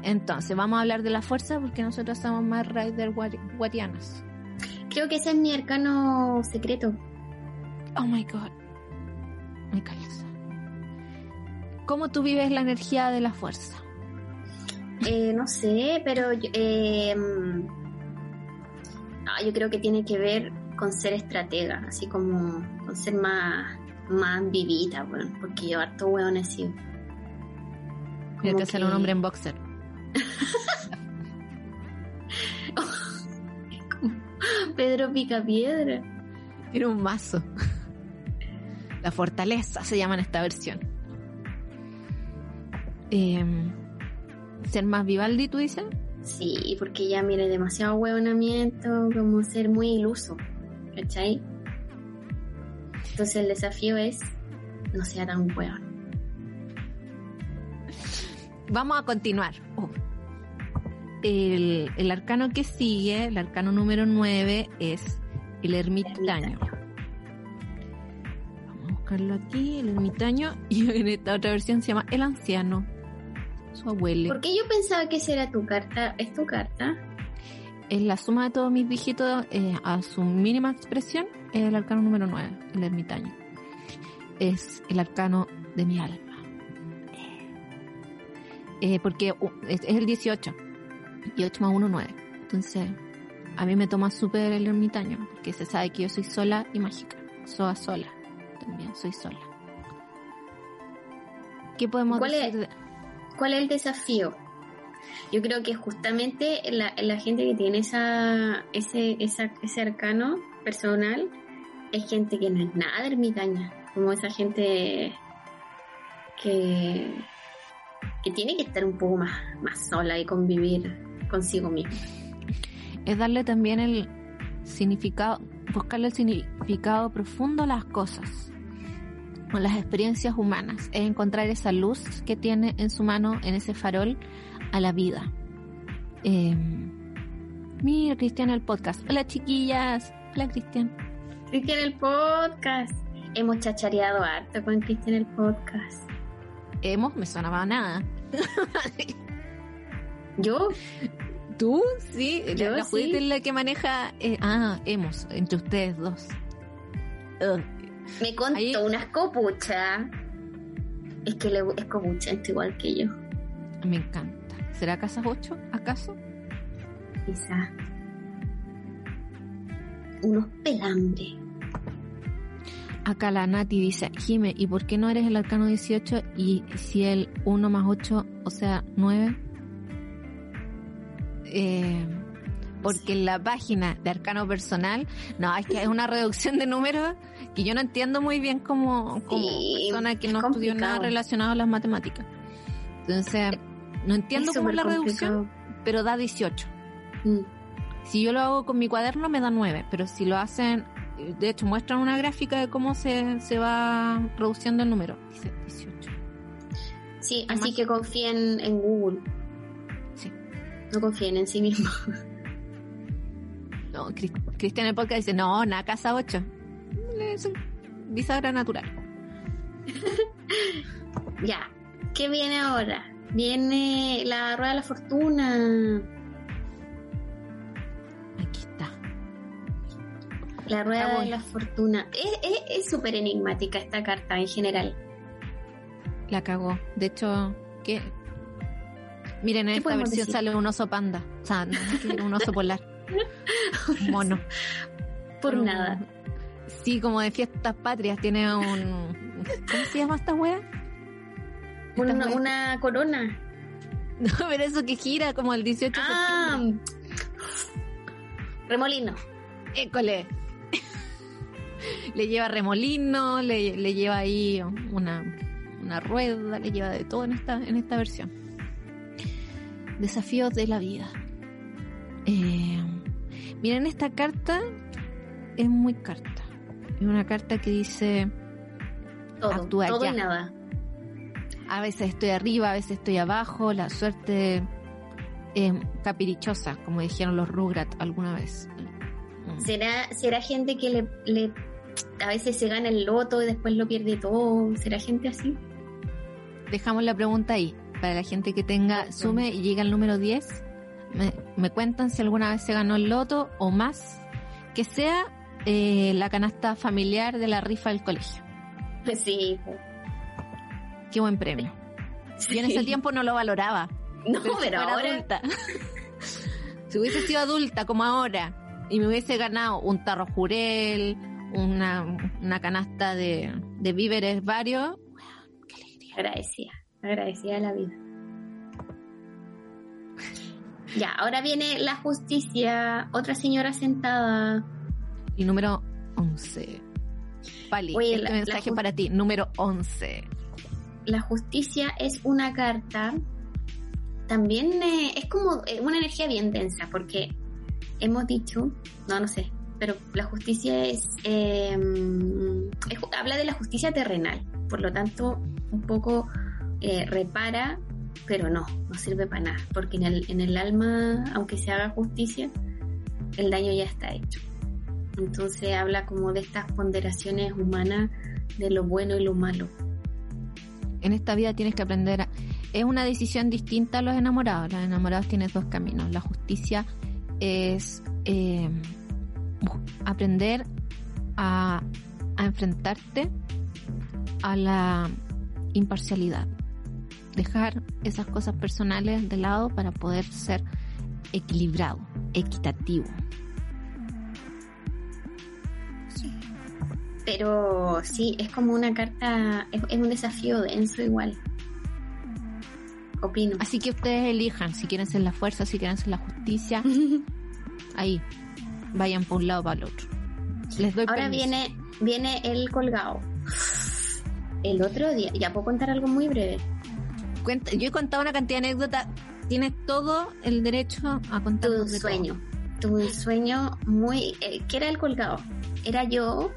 Entonces, vamos a hablar de la fuerza porque nosotros somos más rider guarianas. Creo que ese es mi arcano secreto. Oh my god. Me calza. ¿Cómo tú vives la energía de la fuerza? Eh, no sé, pero yo, eh, yo creo que tiene que ver con ser estratega, así como con ser más, más vivita, bueno, porque yo harto hueón sido. Tiene que ser un hombre en boxer. Pedro Picapiedra. Tiene un mazo. La fortaleza se llama en esta versión. Em, ser más Vivaldi, tú dices. Sí, porque ya mire demasiado hueonamiento, como ser muy iluso, ¿cachai? Entonces el desafío es no sea tan hueón. Vamos a continuar. Oh. El, el arcano que sigue, el arcano número 9, es el ermitaño. Vamos a buscarlo aquí, el ermitaño. Y en esta otra versión se llama el anciano. Su abuelo. ¿Por qué yo pensaba que esa era tu carta? ¿Es tu carta? Es la suma de todos mis dígitos eh, a su mínima expresión, es el arcano número 9, el ermitaño. Es el arcano de mi alma. Eh, porque uh, es, es el 18 y 8 más 1, 9. Entonces, a mí me toma súper el ermitaño, porque se sabe que yo soy sola y mágica. Soy sola, también soy sola. ¿Qué podemos ¿Cuál decir? es? ¿Cuál es el desafío? Yo creo que justamente la, gente que tiene esa, ese, esa, ese arcano personal es gente que no es nada de ermitaña, como esa gente que, que tiene que estar un poco más, más sola y convivir consigo misma. es darle también el significado, buscarle el significado profundo a las cosas, a las experiencias humanas, es encontrar esa luz que tiene en su mano, en ese farol, a la vida. Eh, mira, Cristian, el podcast. Hola, chiquillas. Hola, Cristian. Cristian el podcast. Hemos chachareado harto con Cristian el podcast. Hemos, me sonaba nada. Yo, ¿Tú? Sí, Yo la sí. Judith es la que maneja. eh, ah, hemos, entre ustedes dos. Me contó Ahí- unas copuchas. Es que le, es copuchento igual que yo. Me encanta. ¿Será Casas 8, acaso? Quizá. unos pelambres. Acá la Nati dice, Jime, ¿y por qué no eres el arcano 18 y si el 1 más 8, o sea, 9? Eh, porque en la página de arcano personal, no, es que es una reducción de números que yo no entiendo muy bien como, como persona que no estudió nada relacionado a las matemáticas. Entonces, no entiendo cómo es la reducción, pero da 18. Mm. Si yo lo hago con mi cuaderno me da 9, pero si lo hacen de hecho muestran una gráfica de cómo se, se va reduciendo el número. Dice 18. Sí, así que confíen en Google. Sí. No confíen en sí mismos. No, Cristian el podcast dice, no, una casa 8. Es bisagra natural. ya. ¿Qué viene ahora? Viene la rueda de la fortuna. La rueda de la fortuna. Es súper enigmática esta carta en general. La cagó. De hecho, ¿qué? Miren, en esta versión sale un oso panda. O sea, un oso polar. Mono. Por nada. Sí, como de fiestas patrias. Tiene un. ¿Cómo se llama esta wea? Una, una, corona. No, pero eso que gira como el 18 de ah, Remolino. École le lleva remolino, le, le lleva ahí una, una, rueda, le lleva de todo en esta, en esta versión. Desafíos de la vida. Eh, miren, esta carta es muy carta. Es una carta que dice... Todo, actúa todo y nada. A veces estoy arriba, a veces estoy abajo. La suerte es caprichosa, como dijeron los Rugrats alguna vez. ¿Será, será gente que le, le a veces se gana el loto y después lo pierde todo. ¿Será gente así? Dejamos la pregunta ahí. Para la gente que tenga sume y llega al número 10, me, cuentan si alguna vez se ganó el loto o más, que sea eh, la canasta familiar de la rifa del colegio. Sí. Qué buen premio. Yo en ese tiempo no lo valoraba. No, pero, ahora... adulta. si hubiese sido adulta como ahora y me hubiese ganado un tarro jurel, una, canasta de, víveres varios. qué alegría. Agradecida, agradecida la vida. Ya, ahora viene la justicia, otra señora sentada. Y número 11. Pali, este mensaje para ti, número 11. La justicia es una carta, también eh, es como eh, una energía bien densa, porque hemos dicho, no, no sé, pero la justicia es, habla de la justicia terrenal, por lo tanto un poco eh, repara, pero no, no sirve para nada, porque en el, en el alma, aunque se haga justicia, el daño ya está hecho. Entonces habla como de estas ponderaciones humanas de lo bueno y lo malo. En esta vida tienes que aprender a... Es una decisión distinta a los enamorados. Los enamorados tienen dos caminos. La justicia es... Eh, aprender a, enfrentarte a la imparcialidad. Dejar esas cosas personales de lado para poder ser equilibrado, equitativo. Pero sí, es como una carta, es, es un desafío denso igual. Opino. Así que ustedes elijan si quieren ser la fuerza, si quieren ser la justicia. Ahí, vayan por un lado para el otro. Les doy Ahora viene, viene el colgado. El otro día, ya puedo contar algo muy breve. Cuenta, yo he contado una cantidad de anécdotas. Tienes todo el derecho a contar tu sueño. Tu sueño muy. Eh, ¿Qué era el colgado? Era yo.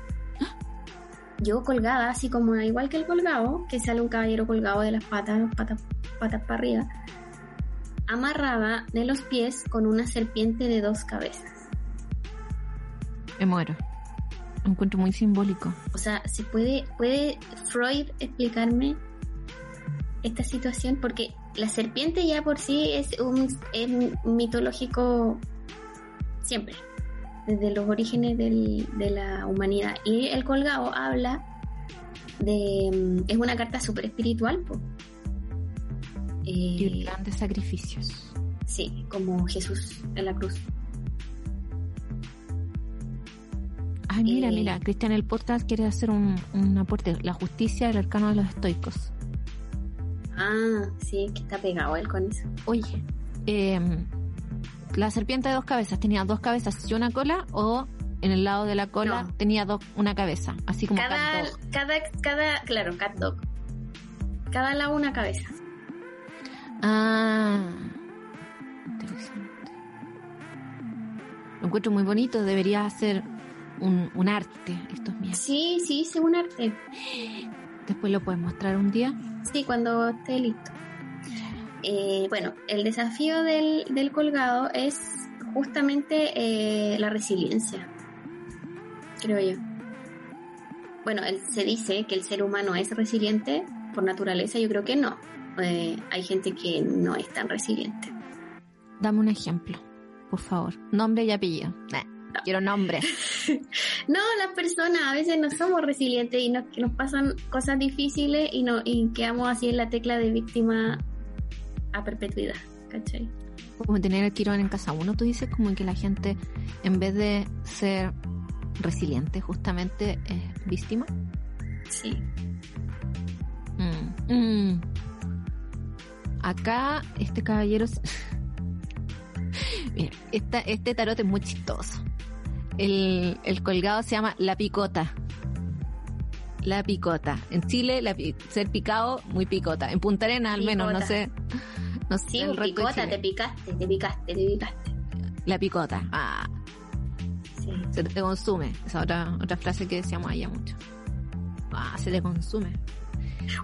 Yo colgada, así como igual que el colgado, que sale un caballero colgado de las patas, patas, patas para arriba, amarrada de los pies con una serpiente de dos cabezas. Me muero. Lo encuentro muy simbólico. O sea, ¿se puede, puede Freud explicarme esta situación? Porque la serpiente ya por sí es un mitológico siempre, desde los orígenes de la humanidad. Y el colgado habla de... es una carta súper espiritual. y grandes sacrificios. Sí, como Jesús en la cruz. Ay, mira, Eh, mira, Cristian, el podcast quiere hacer un, un aporte. La justicia del arcano de los estoicos. Ah, sí, que está pegado él con eso. Oye, em, la serpiente de dos cabezas tenía dos cabezas y una cola o en el lado de la cola No. tenía dos, una cabeza, así como Cada, cat dog. cada, cada, claro, cat dog. Cada lado una cabeza. Ah, interesante. Lo encuentro muy bonito, debería hacer un, un arte estos míos. Sí, sí, según arte. Después lo puedes mostrar un día. Sí, cuando esté listo. Eh, bueno, el desafío del, del colgado es justamente eh, la resiliencia, creo yo. Bueno, se dice que el ser humano es resiliente por naturaleza, yo creo que no. Eh, hay gente que no es tan resiliente. Dame un ejemplo, por favor. Nombre y apellido. Quiero nombre. No, las personas a veces no somos resilientes y nos, nos pasan cosas difíciles y, no, y quedamos así en la tecla de víctima a perpetuidad, ¿cachai? Como tener el tirón en casa uno, tú dices como que la gente, en vez de ser resiliente, justamente es víctima. Sí. Mm, mm. Acá este caballero... Mira, esta- este tarot es muy chistoso. El, el colgado se llama La Picota. La Picota. En Chile, la ser picado, muy picota. En Punta Arenas, al menos, no sé. No sé Sí, picota, te picaste, te picaste, te picaste. La Picota. Ah, Sí. se te consume. Esa otra, otra frase que decíamos allá mucho. Ah, se te consume.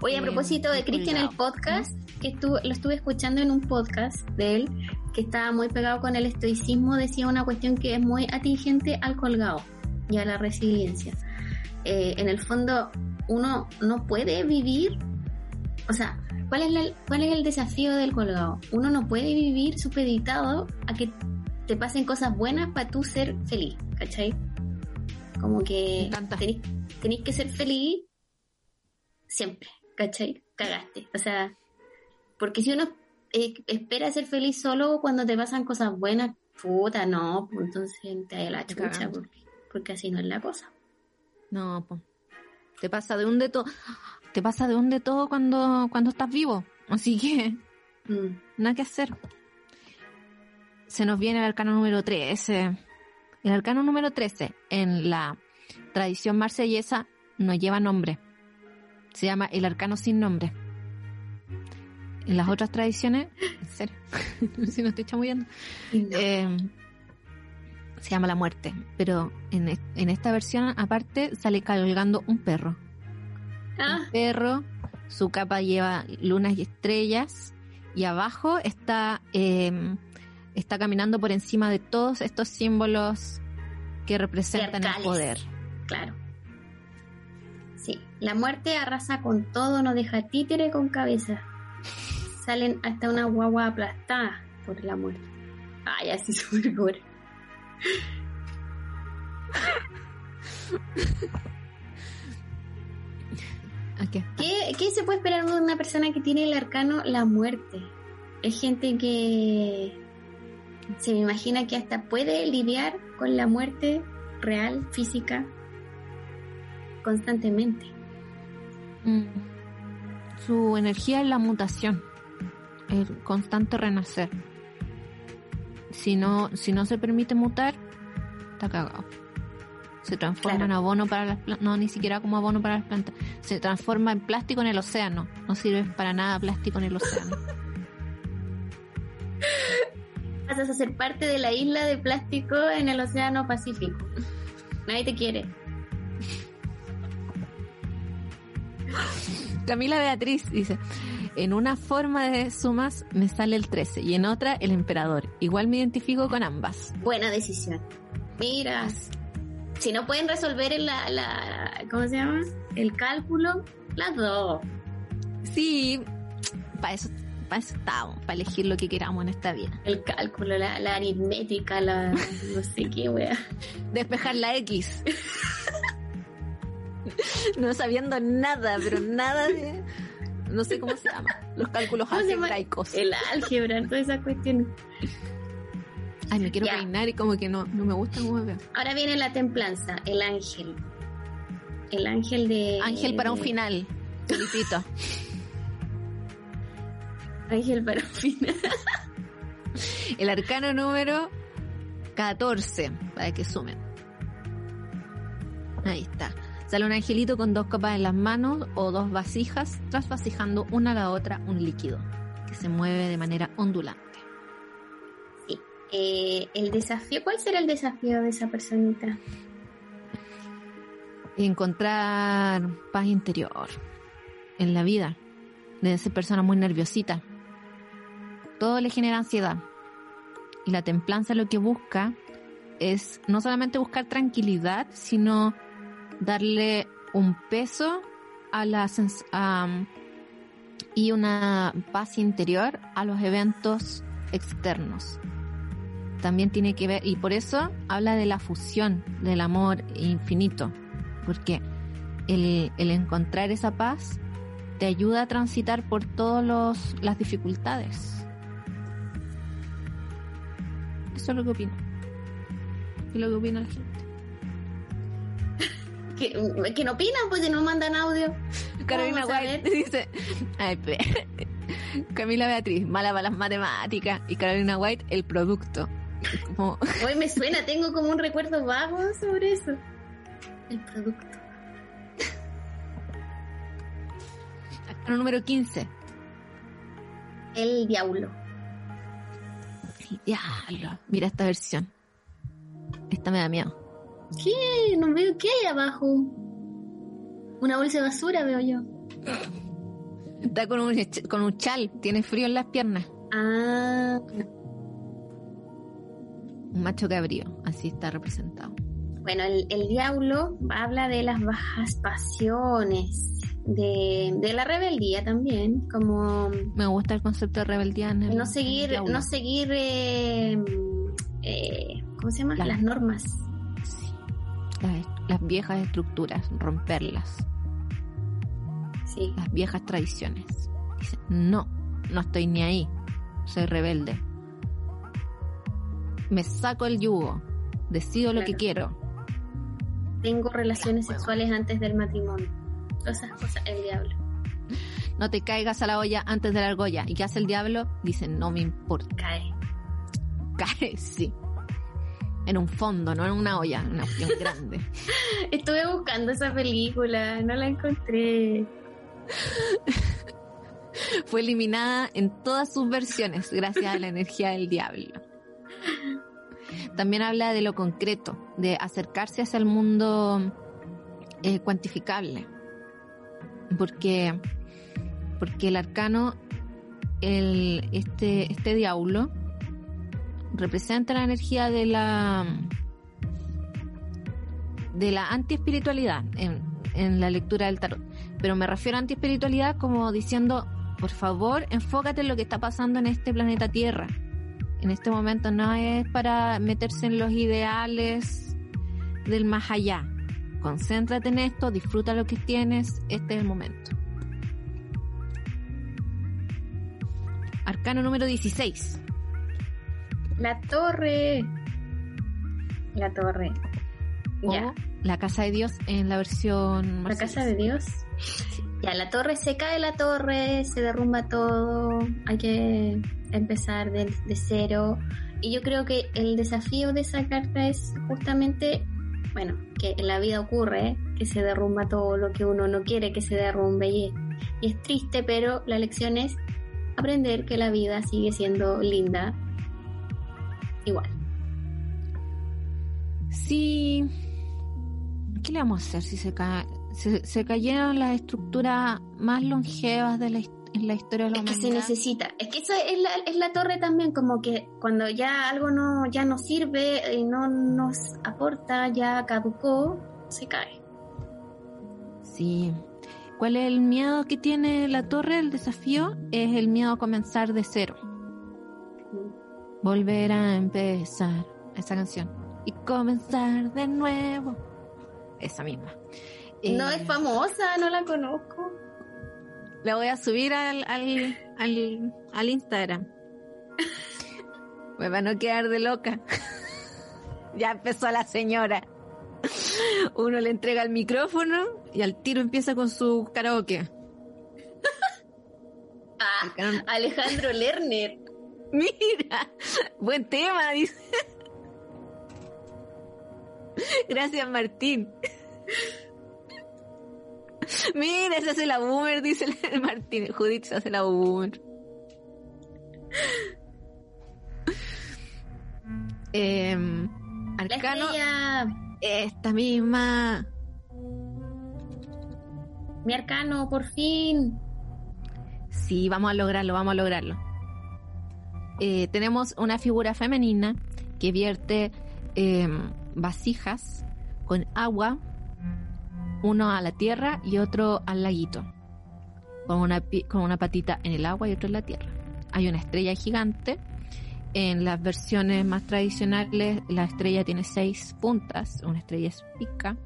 Oye, a propósito de Cristian, el podcast, que estuve, lo estuve escuchando en un podcast de él, que estaba muy pegado con el estoicismo, decía una cuestión que es muy atingente al colgado y a la resiliencia. Eh, en el fondo, uno no puede vivir, o sea, ¿cuál es, la- ¿cuál es el desafío del colgado? Uno no puede vivir supeditado a que te pasen cosas buenas para tú ser feliz, ¿cachai? Como que tenés que ser feliz siempre, ¿cachai? Cagaste. O sea, porque si uno eh, espera ser feliz solo cuando te pasan cosas buenas, puta, no, pues entonces te da la chucha, porque, porque así no es la cosa. No, po. Te pasa de un de todo. Te pasa de un de todo cuando, cuando estás vivo. Así que, Mm. nada que hacer. Se nos viene el arcano número 13. El arcano número 13 en la tradición marsellesa no lleva nombre. Se llama el arcano sin nombre. En las otras tradiciones, en serio, si no estoy chamullando, eh, se llama la muerte. Pero en, es- en esta versión, aparte, sale colgando un perro. Ah, Un perro, su capa lleva lunas y estrellas, y abajo está, eh, está caminando por encima de todos estos símbolos que representan el poder. claro. Sí, la muerte arrasa con todo, no deja títere con cabeza. Salen hasta una guagua aplastada por la muerte. Ay, así súper gore. Aquí. ¿Qué, ¿Qué se puede esperar de una persona que tiene el arcano la muerte? Es gente que se me imagina que hasta puede lidiar con la muerte real, física, constantemente. Mm. Su energía es la mutación, el constante renacer. Si no, si no se permite mutar, está cagado. Se transforma Claro. en abono para las plantas, no, ni siquiera como abono para las plantas. Se transforma en plástico en el océano. No sirve para nada plástico en el océano. Pasas a ser parte de la isla de plástico en el Océano Pacífico. Nadie te quiere. Camila Beatriz dice, en una forma de sumas me sale el 13 y en otra el emperador. Igual me identifico con ambas. Buena decisión. Mira, si no pueden resolver el, la, la, ¿cómo se llama? El cálculo, las dos. Sí, para eso, para eso estamos, para elegir lo que queramos en esta vida. El cálculo, la, la aritmética, la no sé qué wea. Despejar la X. no sabiendo nada, pero nada de... No sé cómo se llama. Los cálculos algebraicos. El álgebra, todas esas cuestiones. Ay, me quiero peinar y como que no, no me gusta cómo me veo. Ahora viene la templanza, el ángel. El ángel de... Ángel para un final. Felicito. ángel para un final. el arcano número 14, para que sumen. Ahí está. Sale un angelito con dos copas en las manos o dos vasijas, trasvasijando una a la otra un líquido que se mueve de manera ondulante. Sí. Eh, el desafío, ¿cuál será el desafío de esa personita? Encontrar paz interior en la vida. De ser persona muy nerviosita. Todo le genera ansiedad. Y la templanza lo que busca es no solamente buscar tranquilidad, sino darle un peso a la y una paz interior a los eventos externos. También tiene que ver, y por eso habla de la fusión del amor infinito, porque el, el encontrar esa paz te ayuda a transitar por todas las dificultades. Eso es lo que opino. Y lo que opina la. ¿Que, no opinan? Pues si no mandan audio. Carolina White dice, ay, Camila Beatriz, mala para las matemáticas. Y Carolina White, el producto. Hoy me suena, tengo como un recuerdo vago sobre eso. El producto. Número 15. El diablo. El diablo. Mira esta versión. Esta me da miedo. ¿Qué? No veo qué hay abajo. Una bolsa de basura veo yo. Está con un, con un chal, tiene frío en las piernas. Ah. Un macho cabrío, así está representado. Bueno, el, el diablo habla de las bajas pasiones, de, de, la rebeldía también, como... Me gusta el concepto de rebeldía. En no seguir, no seguir, eh, eh, ¿cómo se llama? Las normas las, viejas estructuras, romperlas. Sí. Las viejas tradiciones. Dice, no, no estoy ni ahí, soy rebelde. Me saco el yugo, decido lo que quiero. Tengo relaciones sexuales antes del matrimonio. Todas esas cosas, el diablo. No te caigas a la olla antes de la argolla. ¿Y qué hace el diablo? Dice, no me importa. Cae. Cae, sí en un fondo, no en una olla, una opción grande. Estuve buscando esa película, no la encontré. Fue eliminada en todas sus versiones gracias a la energía del diablo. También habla de lo concreto, de acercarse hacia el mundo eh, cuantificable. Porque, porque el arcano, el, este, este diablo, representa la energía de la de la antiespiritualidad en, en la lectura del tarot. Pero me refiero a antiespiritualidad como diciendo, por favor, enfócate en lo que está pasando en este planeta Tierra. En este momento no es para meterse en los ideales del más allá. Concéntrate en esto, disfruta lo que tienes, este es el momento. Arcano número 16. La torre. La torre. ya. La casa de Dios en la versión. La casa de Dios. Ya, la torre se cae, la torre, se derrumba todo. Hay que empezar de, de cero. Y yo creo que el desafío de esa carta es justamente, bueno, que en la vida ocurre, que se derrumba todo lo que uno no quiere que se derrumbe y y es triste, pero la lección es aprender que la vida sigue siendo linda igual. Sí. ¿Qué le vamos a hacer si se, cae, se, cayeron las estructuras más longevas de la, en la historia de la humanidad? Es que se necesita. Es que eso es la, es la torre también, como que cuando ya algo no, ya no sirve y no nos aporta, ya caducó, se cae. Sí. ¿Cuál es el miedo que tiene la torre? El desafío es el miedo a comenzar de cero volver a empezar esa canción y comenzar de nuevo. Esa misma. No es eh, famosa, no la conozco. La voy a subir al, al, al, Instagram. Me van a quedar de loca. ya empezó la señora. Uno le entrega el micrófono y al tiro empieza con su karaoke. Ah, Alejandro Lerner. Mira, buen tema, dice. Gracias, Martín. Mira, se hace la boomer, dice el Martín. Judith se hace la boomer. Eh, Arcano. Esta misma. Mi arcano, por fin. Sí, vamos a lograrlo, vamos a lograrlo. Eh, tenemos una figura femenina que vierte em, vasijas con agua, uno a la tierra y otro al laguito, con una, con una patita en el agua y otro en la tierra. Hay una estrella gigante. En las versiones más tradicionales, la estrella tiene seis puntas, una estrella espica,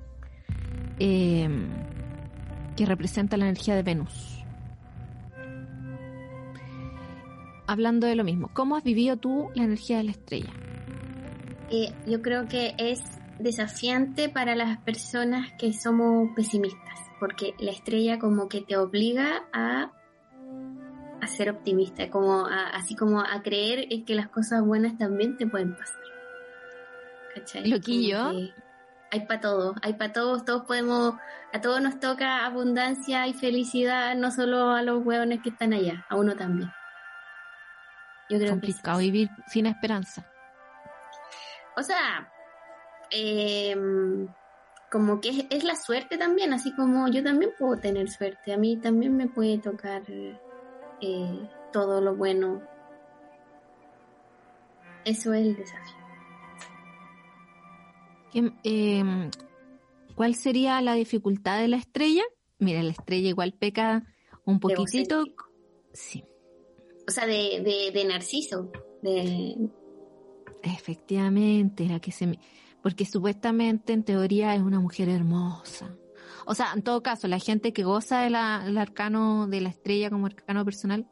em, que representa la energía de Venus. Hablando de lo mismo, ¿cómo has vivido tú la energía de la estrella? Eh, yo creo que es desafiante para las personas que somos pesimistas, porque la estrella como que te obliga a, a ser optimista, como así como a creer en que las cosas buenas también te pueden pasar. ¿Cachai? Loquillo. Hay para todos, hay para todos, todos podemos, a todos nos toca abundancia y felicidad, no solo a los hueones que están allá, a uno también. Yo creo complicado vivir sin esperanza. O sea, em, como que es, la suerte también, así como yo también puedo tener suerte, a mí también me puede tocar eh, todo lo bueno. Eso es el desafío. Em, ¿Cuál sería la dificultad de la estrella? Mira, la estrella igual peca un poquitito. Sí o sea, de, de, Narciso. De... Efectivamente, la que se porque supuestamente en teoría es una mujer hermosa. O sea, en todo caso, la gente que goza del arcano de la estrella como arcano personal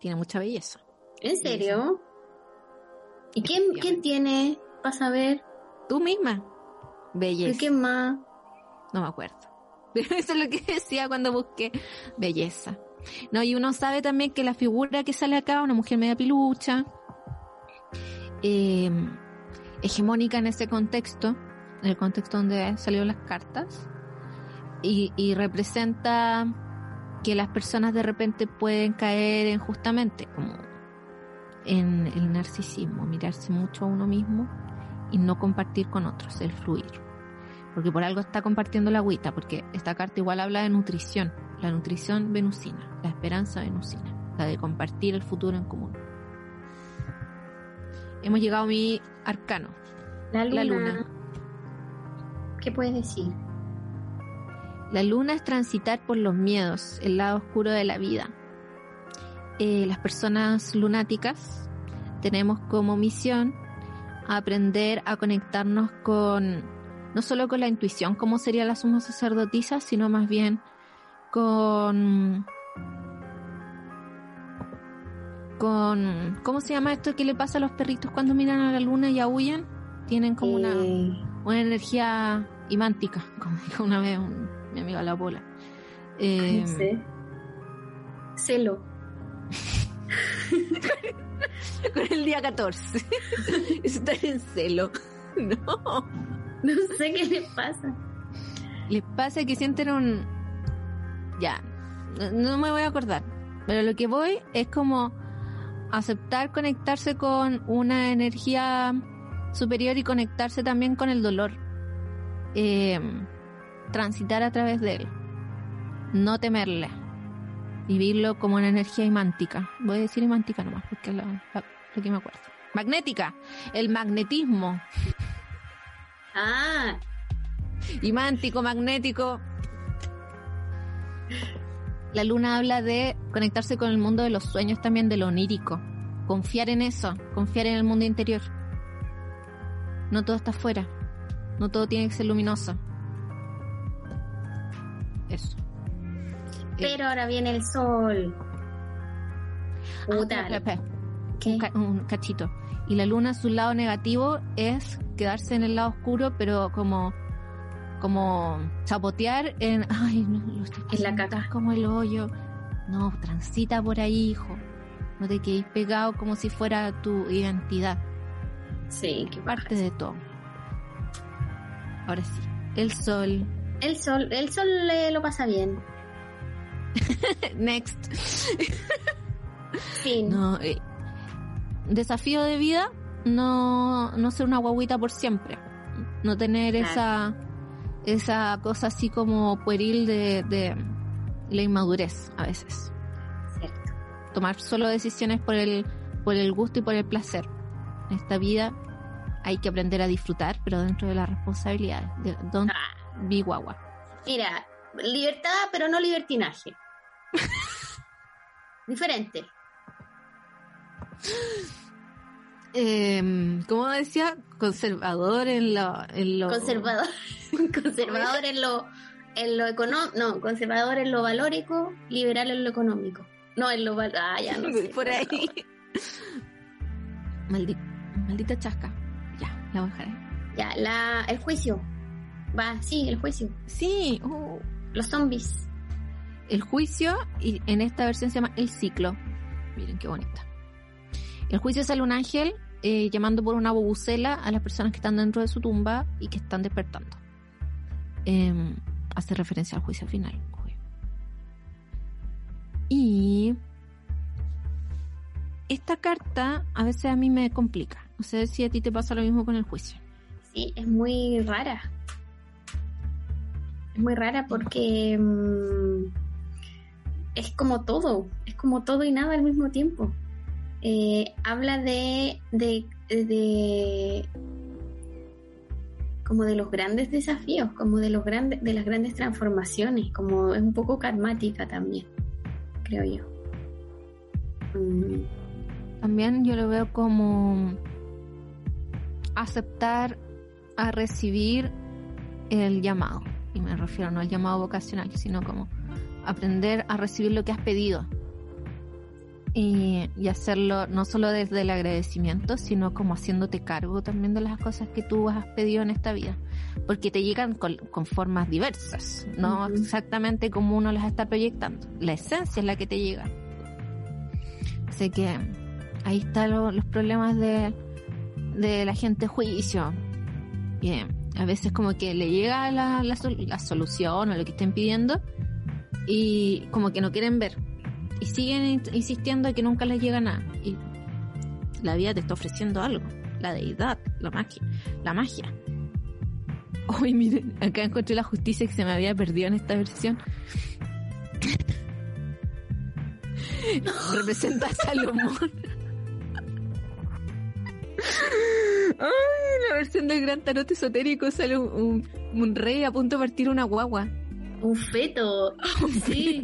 tiene mucha belleza. ¿En serio? ¿Y quién, quién tiene, para saber? Tú misma. Belleza. ¿Y quién más? No me acuerdo. Pero eso es lo que decía cuando busqué belleza. No, y uno sabe también que la figura que sale acá, una mujer media pilucha, eh, hegemónica en ese contexto, en el contexto donde salieron las cartas, y, representa que las personas de repente pueden caer en justamente como en el narcisismo, mirarse mucho a uno mismo y no compartir con otros, el fluir. Porque por algo está compartiendo la agüita, porque esta carta igual habla de nutrición la nutrición venusina, la esperanza venusina, la de compartir el futuro en común. Hemos llegado a mi arcano. La luna. ¿Qué puedes decir? La luna es transitar por los miedos, el lado oscuro de la vida. Eh, las personas lunáticas tenemos como misión aprender a conectarnos con, no solo con la intuición, como sería la suma sacerdotisa, sino más bien con con ¿cómo se llama esto que le pasa a los perritos cuando miran a la luna y aullan? Tienen como una, eh. una energía imántica, como dijo una vez mi amiga la bola. Eh, Celo. con el día 14. Está en celo. No. No sé qué le pasa. Les pasa que sienten un, ya, no me voy a acordar, pero lo que voy es como aceptar conectarse con una energía superior y conectarse también con el dolor. Eh, transitar a través de él. No temerle. Vivirlo como una energía imántica. Voy a decir imántica nomás, porque es lo que me acuerdo. Magnética. El magnetismo. Ah. Imántico, magnético. La luna habla de conectarse con el mundo de los sueños también, de lo onírico. Confiar en eso, confiar en el mundo interior. No todo está afuera. No todo tiene que ser luminoso. Eso. Pero ahora viene el sol. Puta. Ah, un, cachito. Y la luna, su lado negativo es quedarse en el lado oscuro, pero como como chapotear en ay no lo estoy en la caca. como el hoyo. No transita por ahí hijo. No te quedes pegado como si fuera tu identidad. Sí que parte de todo. Ahora sí el sol. El sol el sol le lo pasa bien. Next. Fin. No eh, desafío de vida no no ser una guaguita por siempre. No tener esa esa cosa así como pueril de, de la inmadurez a veces. Cierto. Tomar solo decisiones por el, por el gusto y por el placer. En esta vida hay que aprender a disfrutar, pero dentro de la responsabilidad. De, don't ah. be guagua. Mira, libertad, pero no libertinaje. Diferente. Eh, ¿Cómo decía? Conservador en lo... En lo... Conservador. conservador en lo, en lo económico, no, conservador en lo valórico, liberal en lo económico. No, en lo ah, ya no sé. Por ahí. Maldita, maldita chasca. Ya, la bajaré. Ya, la, el juicio. Va, sí, el juicio. Sí. Uh. Los zombies. El juicio, y en esta versión se llama El Ciclo. Miren qué bonita. El juicio sale un ángel eh, llamando por una bobucela a las personas que están dentro de su tumba y que están despertando. Em, hace referencia al juicio final. Y esta carta a veces a mí me complica. No sé si a ti te pasa lo mismo con el juicio. Sí, es muy rara. Es muy rara porque mm, es como todo, es como todo y nada al mismo tiempo. Eh, habla de, de, de como de los grandes desafíos, como de los grandes, de las grandes transformaciones, como es un poco karmática también, creo yo. Mm. También yo lo veo como aceptar a recibir el llamado. Y me refiero no al llamado vocacional, sino como aprender a recibir lo que has pedido y, hacerlo no solo desde el agradecimiento, sino como haciéndote cargo también de las cosas que tú has pedido en esta vida, porque te llegan con, formas diversas, no exactamente como uno las está proyectando, la esencia es la que te llega. Así que ahí están los problemas de, de la gente juicio. Y a veces como que le llega la, la, la solución o lo que estén pidiendo y como que no quieren ver y siguen insistiendo que nunca les llega nada. Y la vida te está ofreciendo algo. La deidad, la magia. La magia. Uy, miren, acá encontré la justicia que se me había perdido en esta versión. Representa a Salomón. Ay, la versión del gran tarot esotérico sale un, un, rey a punto de partir una guagua. Un feto. Un sí.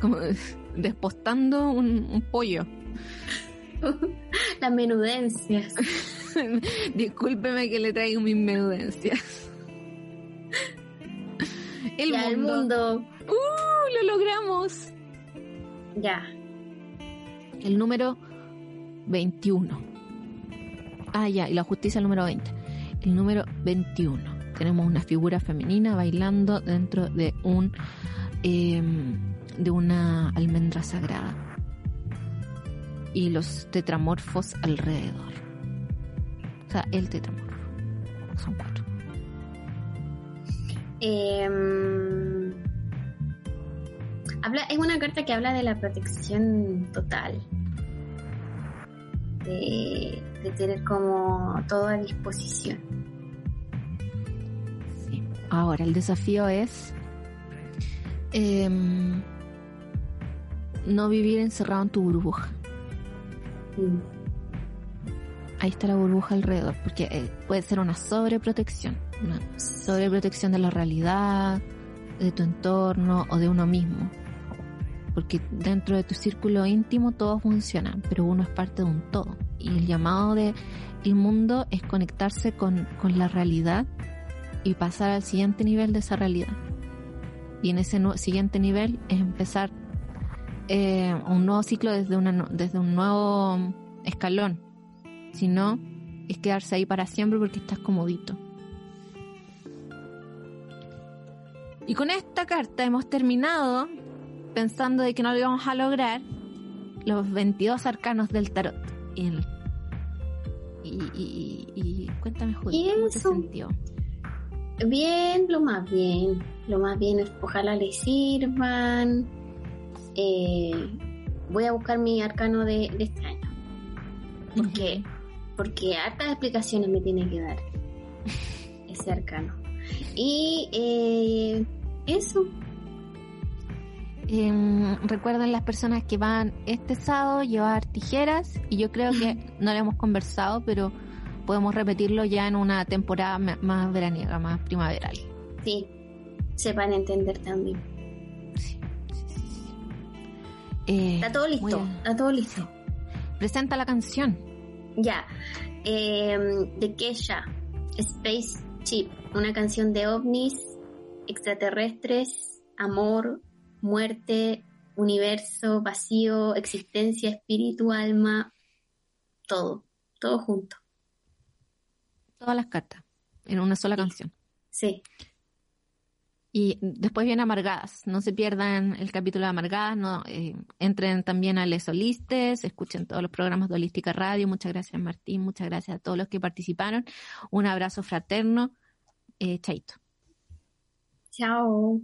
Como despostando un, pollo. Las menudencias. Discúlpeme que le traigo mis menudencias. El mundo. ¡Uh! Lo logramos. Ya. El número 21. Ah, ya, y la justicia el número 20. El número 21 tenemos una figura femenina bailando dentro de un em, de una almendra sagrada y los tetramorfos alrededor. O sea, el tetramorfo. Son cuatro. Em, habla, es una carta que habla de la protección total. De, de tener como todo a disposición. Ahora, el desafío es em, no vivir encerrado en tu burbuja. Mm. Ahí está la burbuja alrededor, porque eh, puede ser una sobreprotección, una sobreprotección de la realidad, de tu entorno o de uno mismo. Porque dentro de tu círculo íntimo todo funciona, pero uno es parte de un todo. Y el llamado de el mundo es conectarse con, con la realidad y pasar al siguiente nivel de esa realidad. Y en ese siguiente nivel es empezar eh, un nuevo ciclo desde, una, desde un nuevo escalón, sino es quedarse ahí para siempre porque estás comodito. Y con esta carta hemos terminado pensando de que no lo íbamos a lograr los 22 arcanos del tarot. Y, y, cuéntame, Judy, ¿cómo te sintió? Bien, lo más bien. Lo más bien es ojalá le sirvan. Eh, voy a buscar mi arcano de, este año. Porque, porque hartas explicaciones me tiene que dar ese arcano. Y eh, eso. Em, recuerden las personas que van este sábado llevar tijeras y yo creo que no lo hemos conversado, pero podemos repetirlo ya en una temporada más veraniega, más primaveral. Sí, se van a entender también. Eh, está todo listo, está todo listo. Presenta la canción. Ya, de Kesha, Space Chip, una canción de ovnis, extraterrestres, amor, muerte, universo, vacío, existencia, espíritu, alma, todo, todo junto. Todas las cartas en una sola canción. Sí. Y después viene Amargadas. No se pierdan el capítulo de Amargadas. No, eh, entren también a Les Solistes. Escuchen todos los programas de Holística Radio. Muchas gracias, Martín. Muchas gracias a todos los que participaron. Un abrazo fraterno. Eh, chaito. Chao.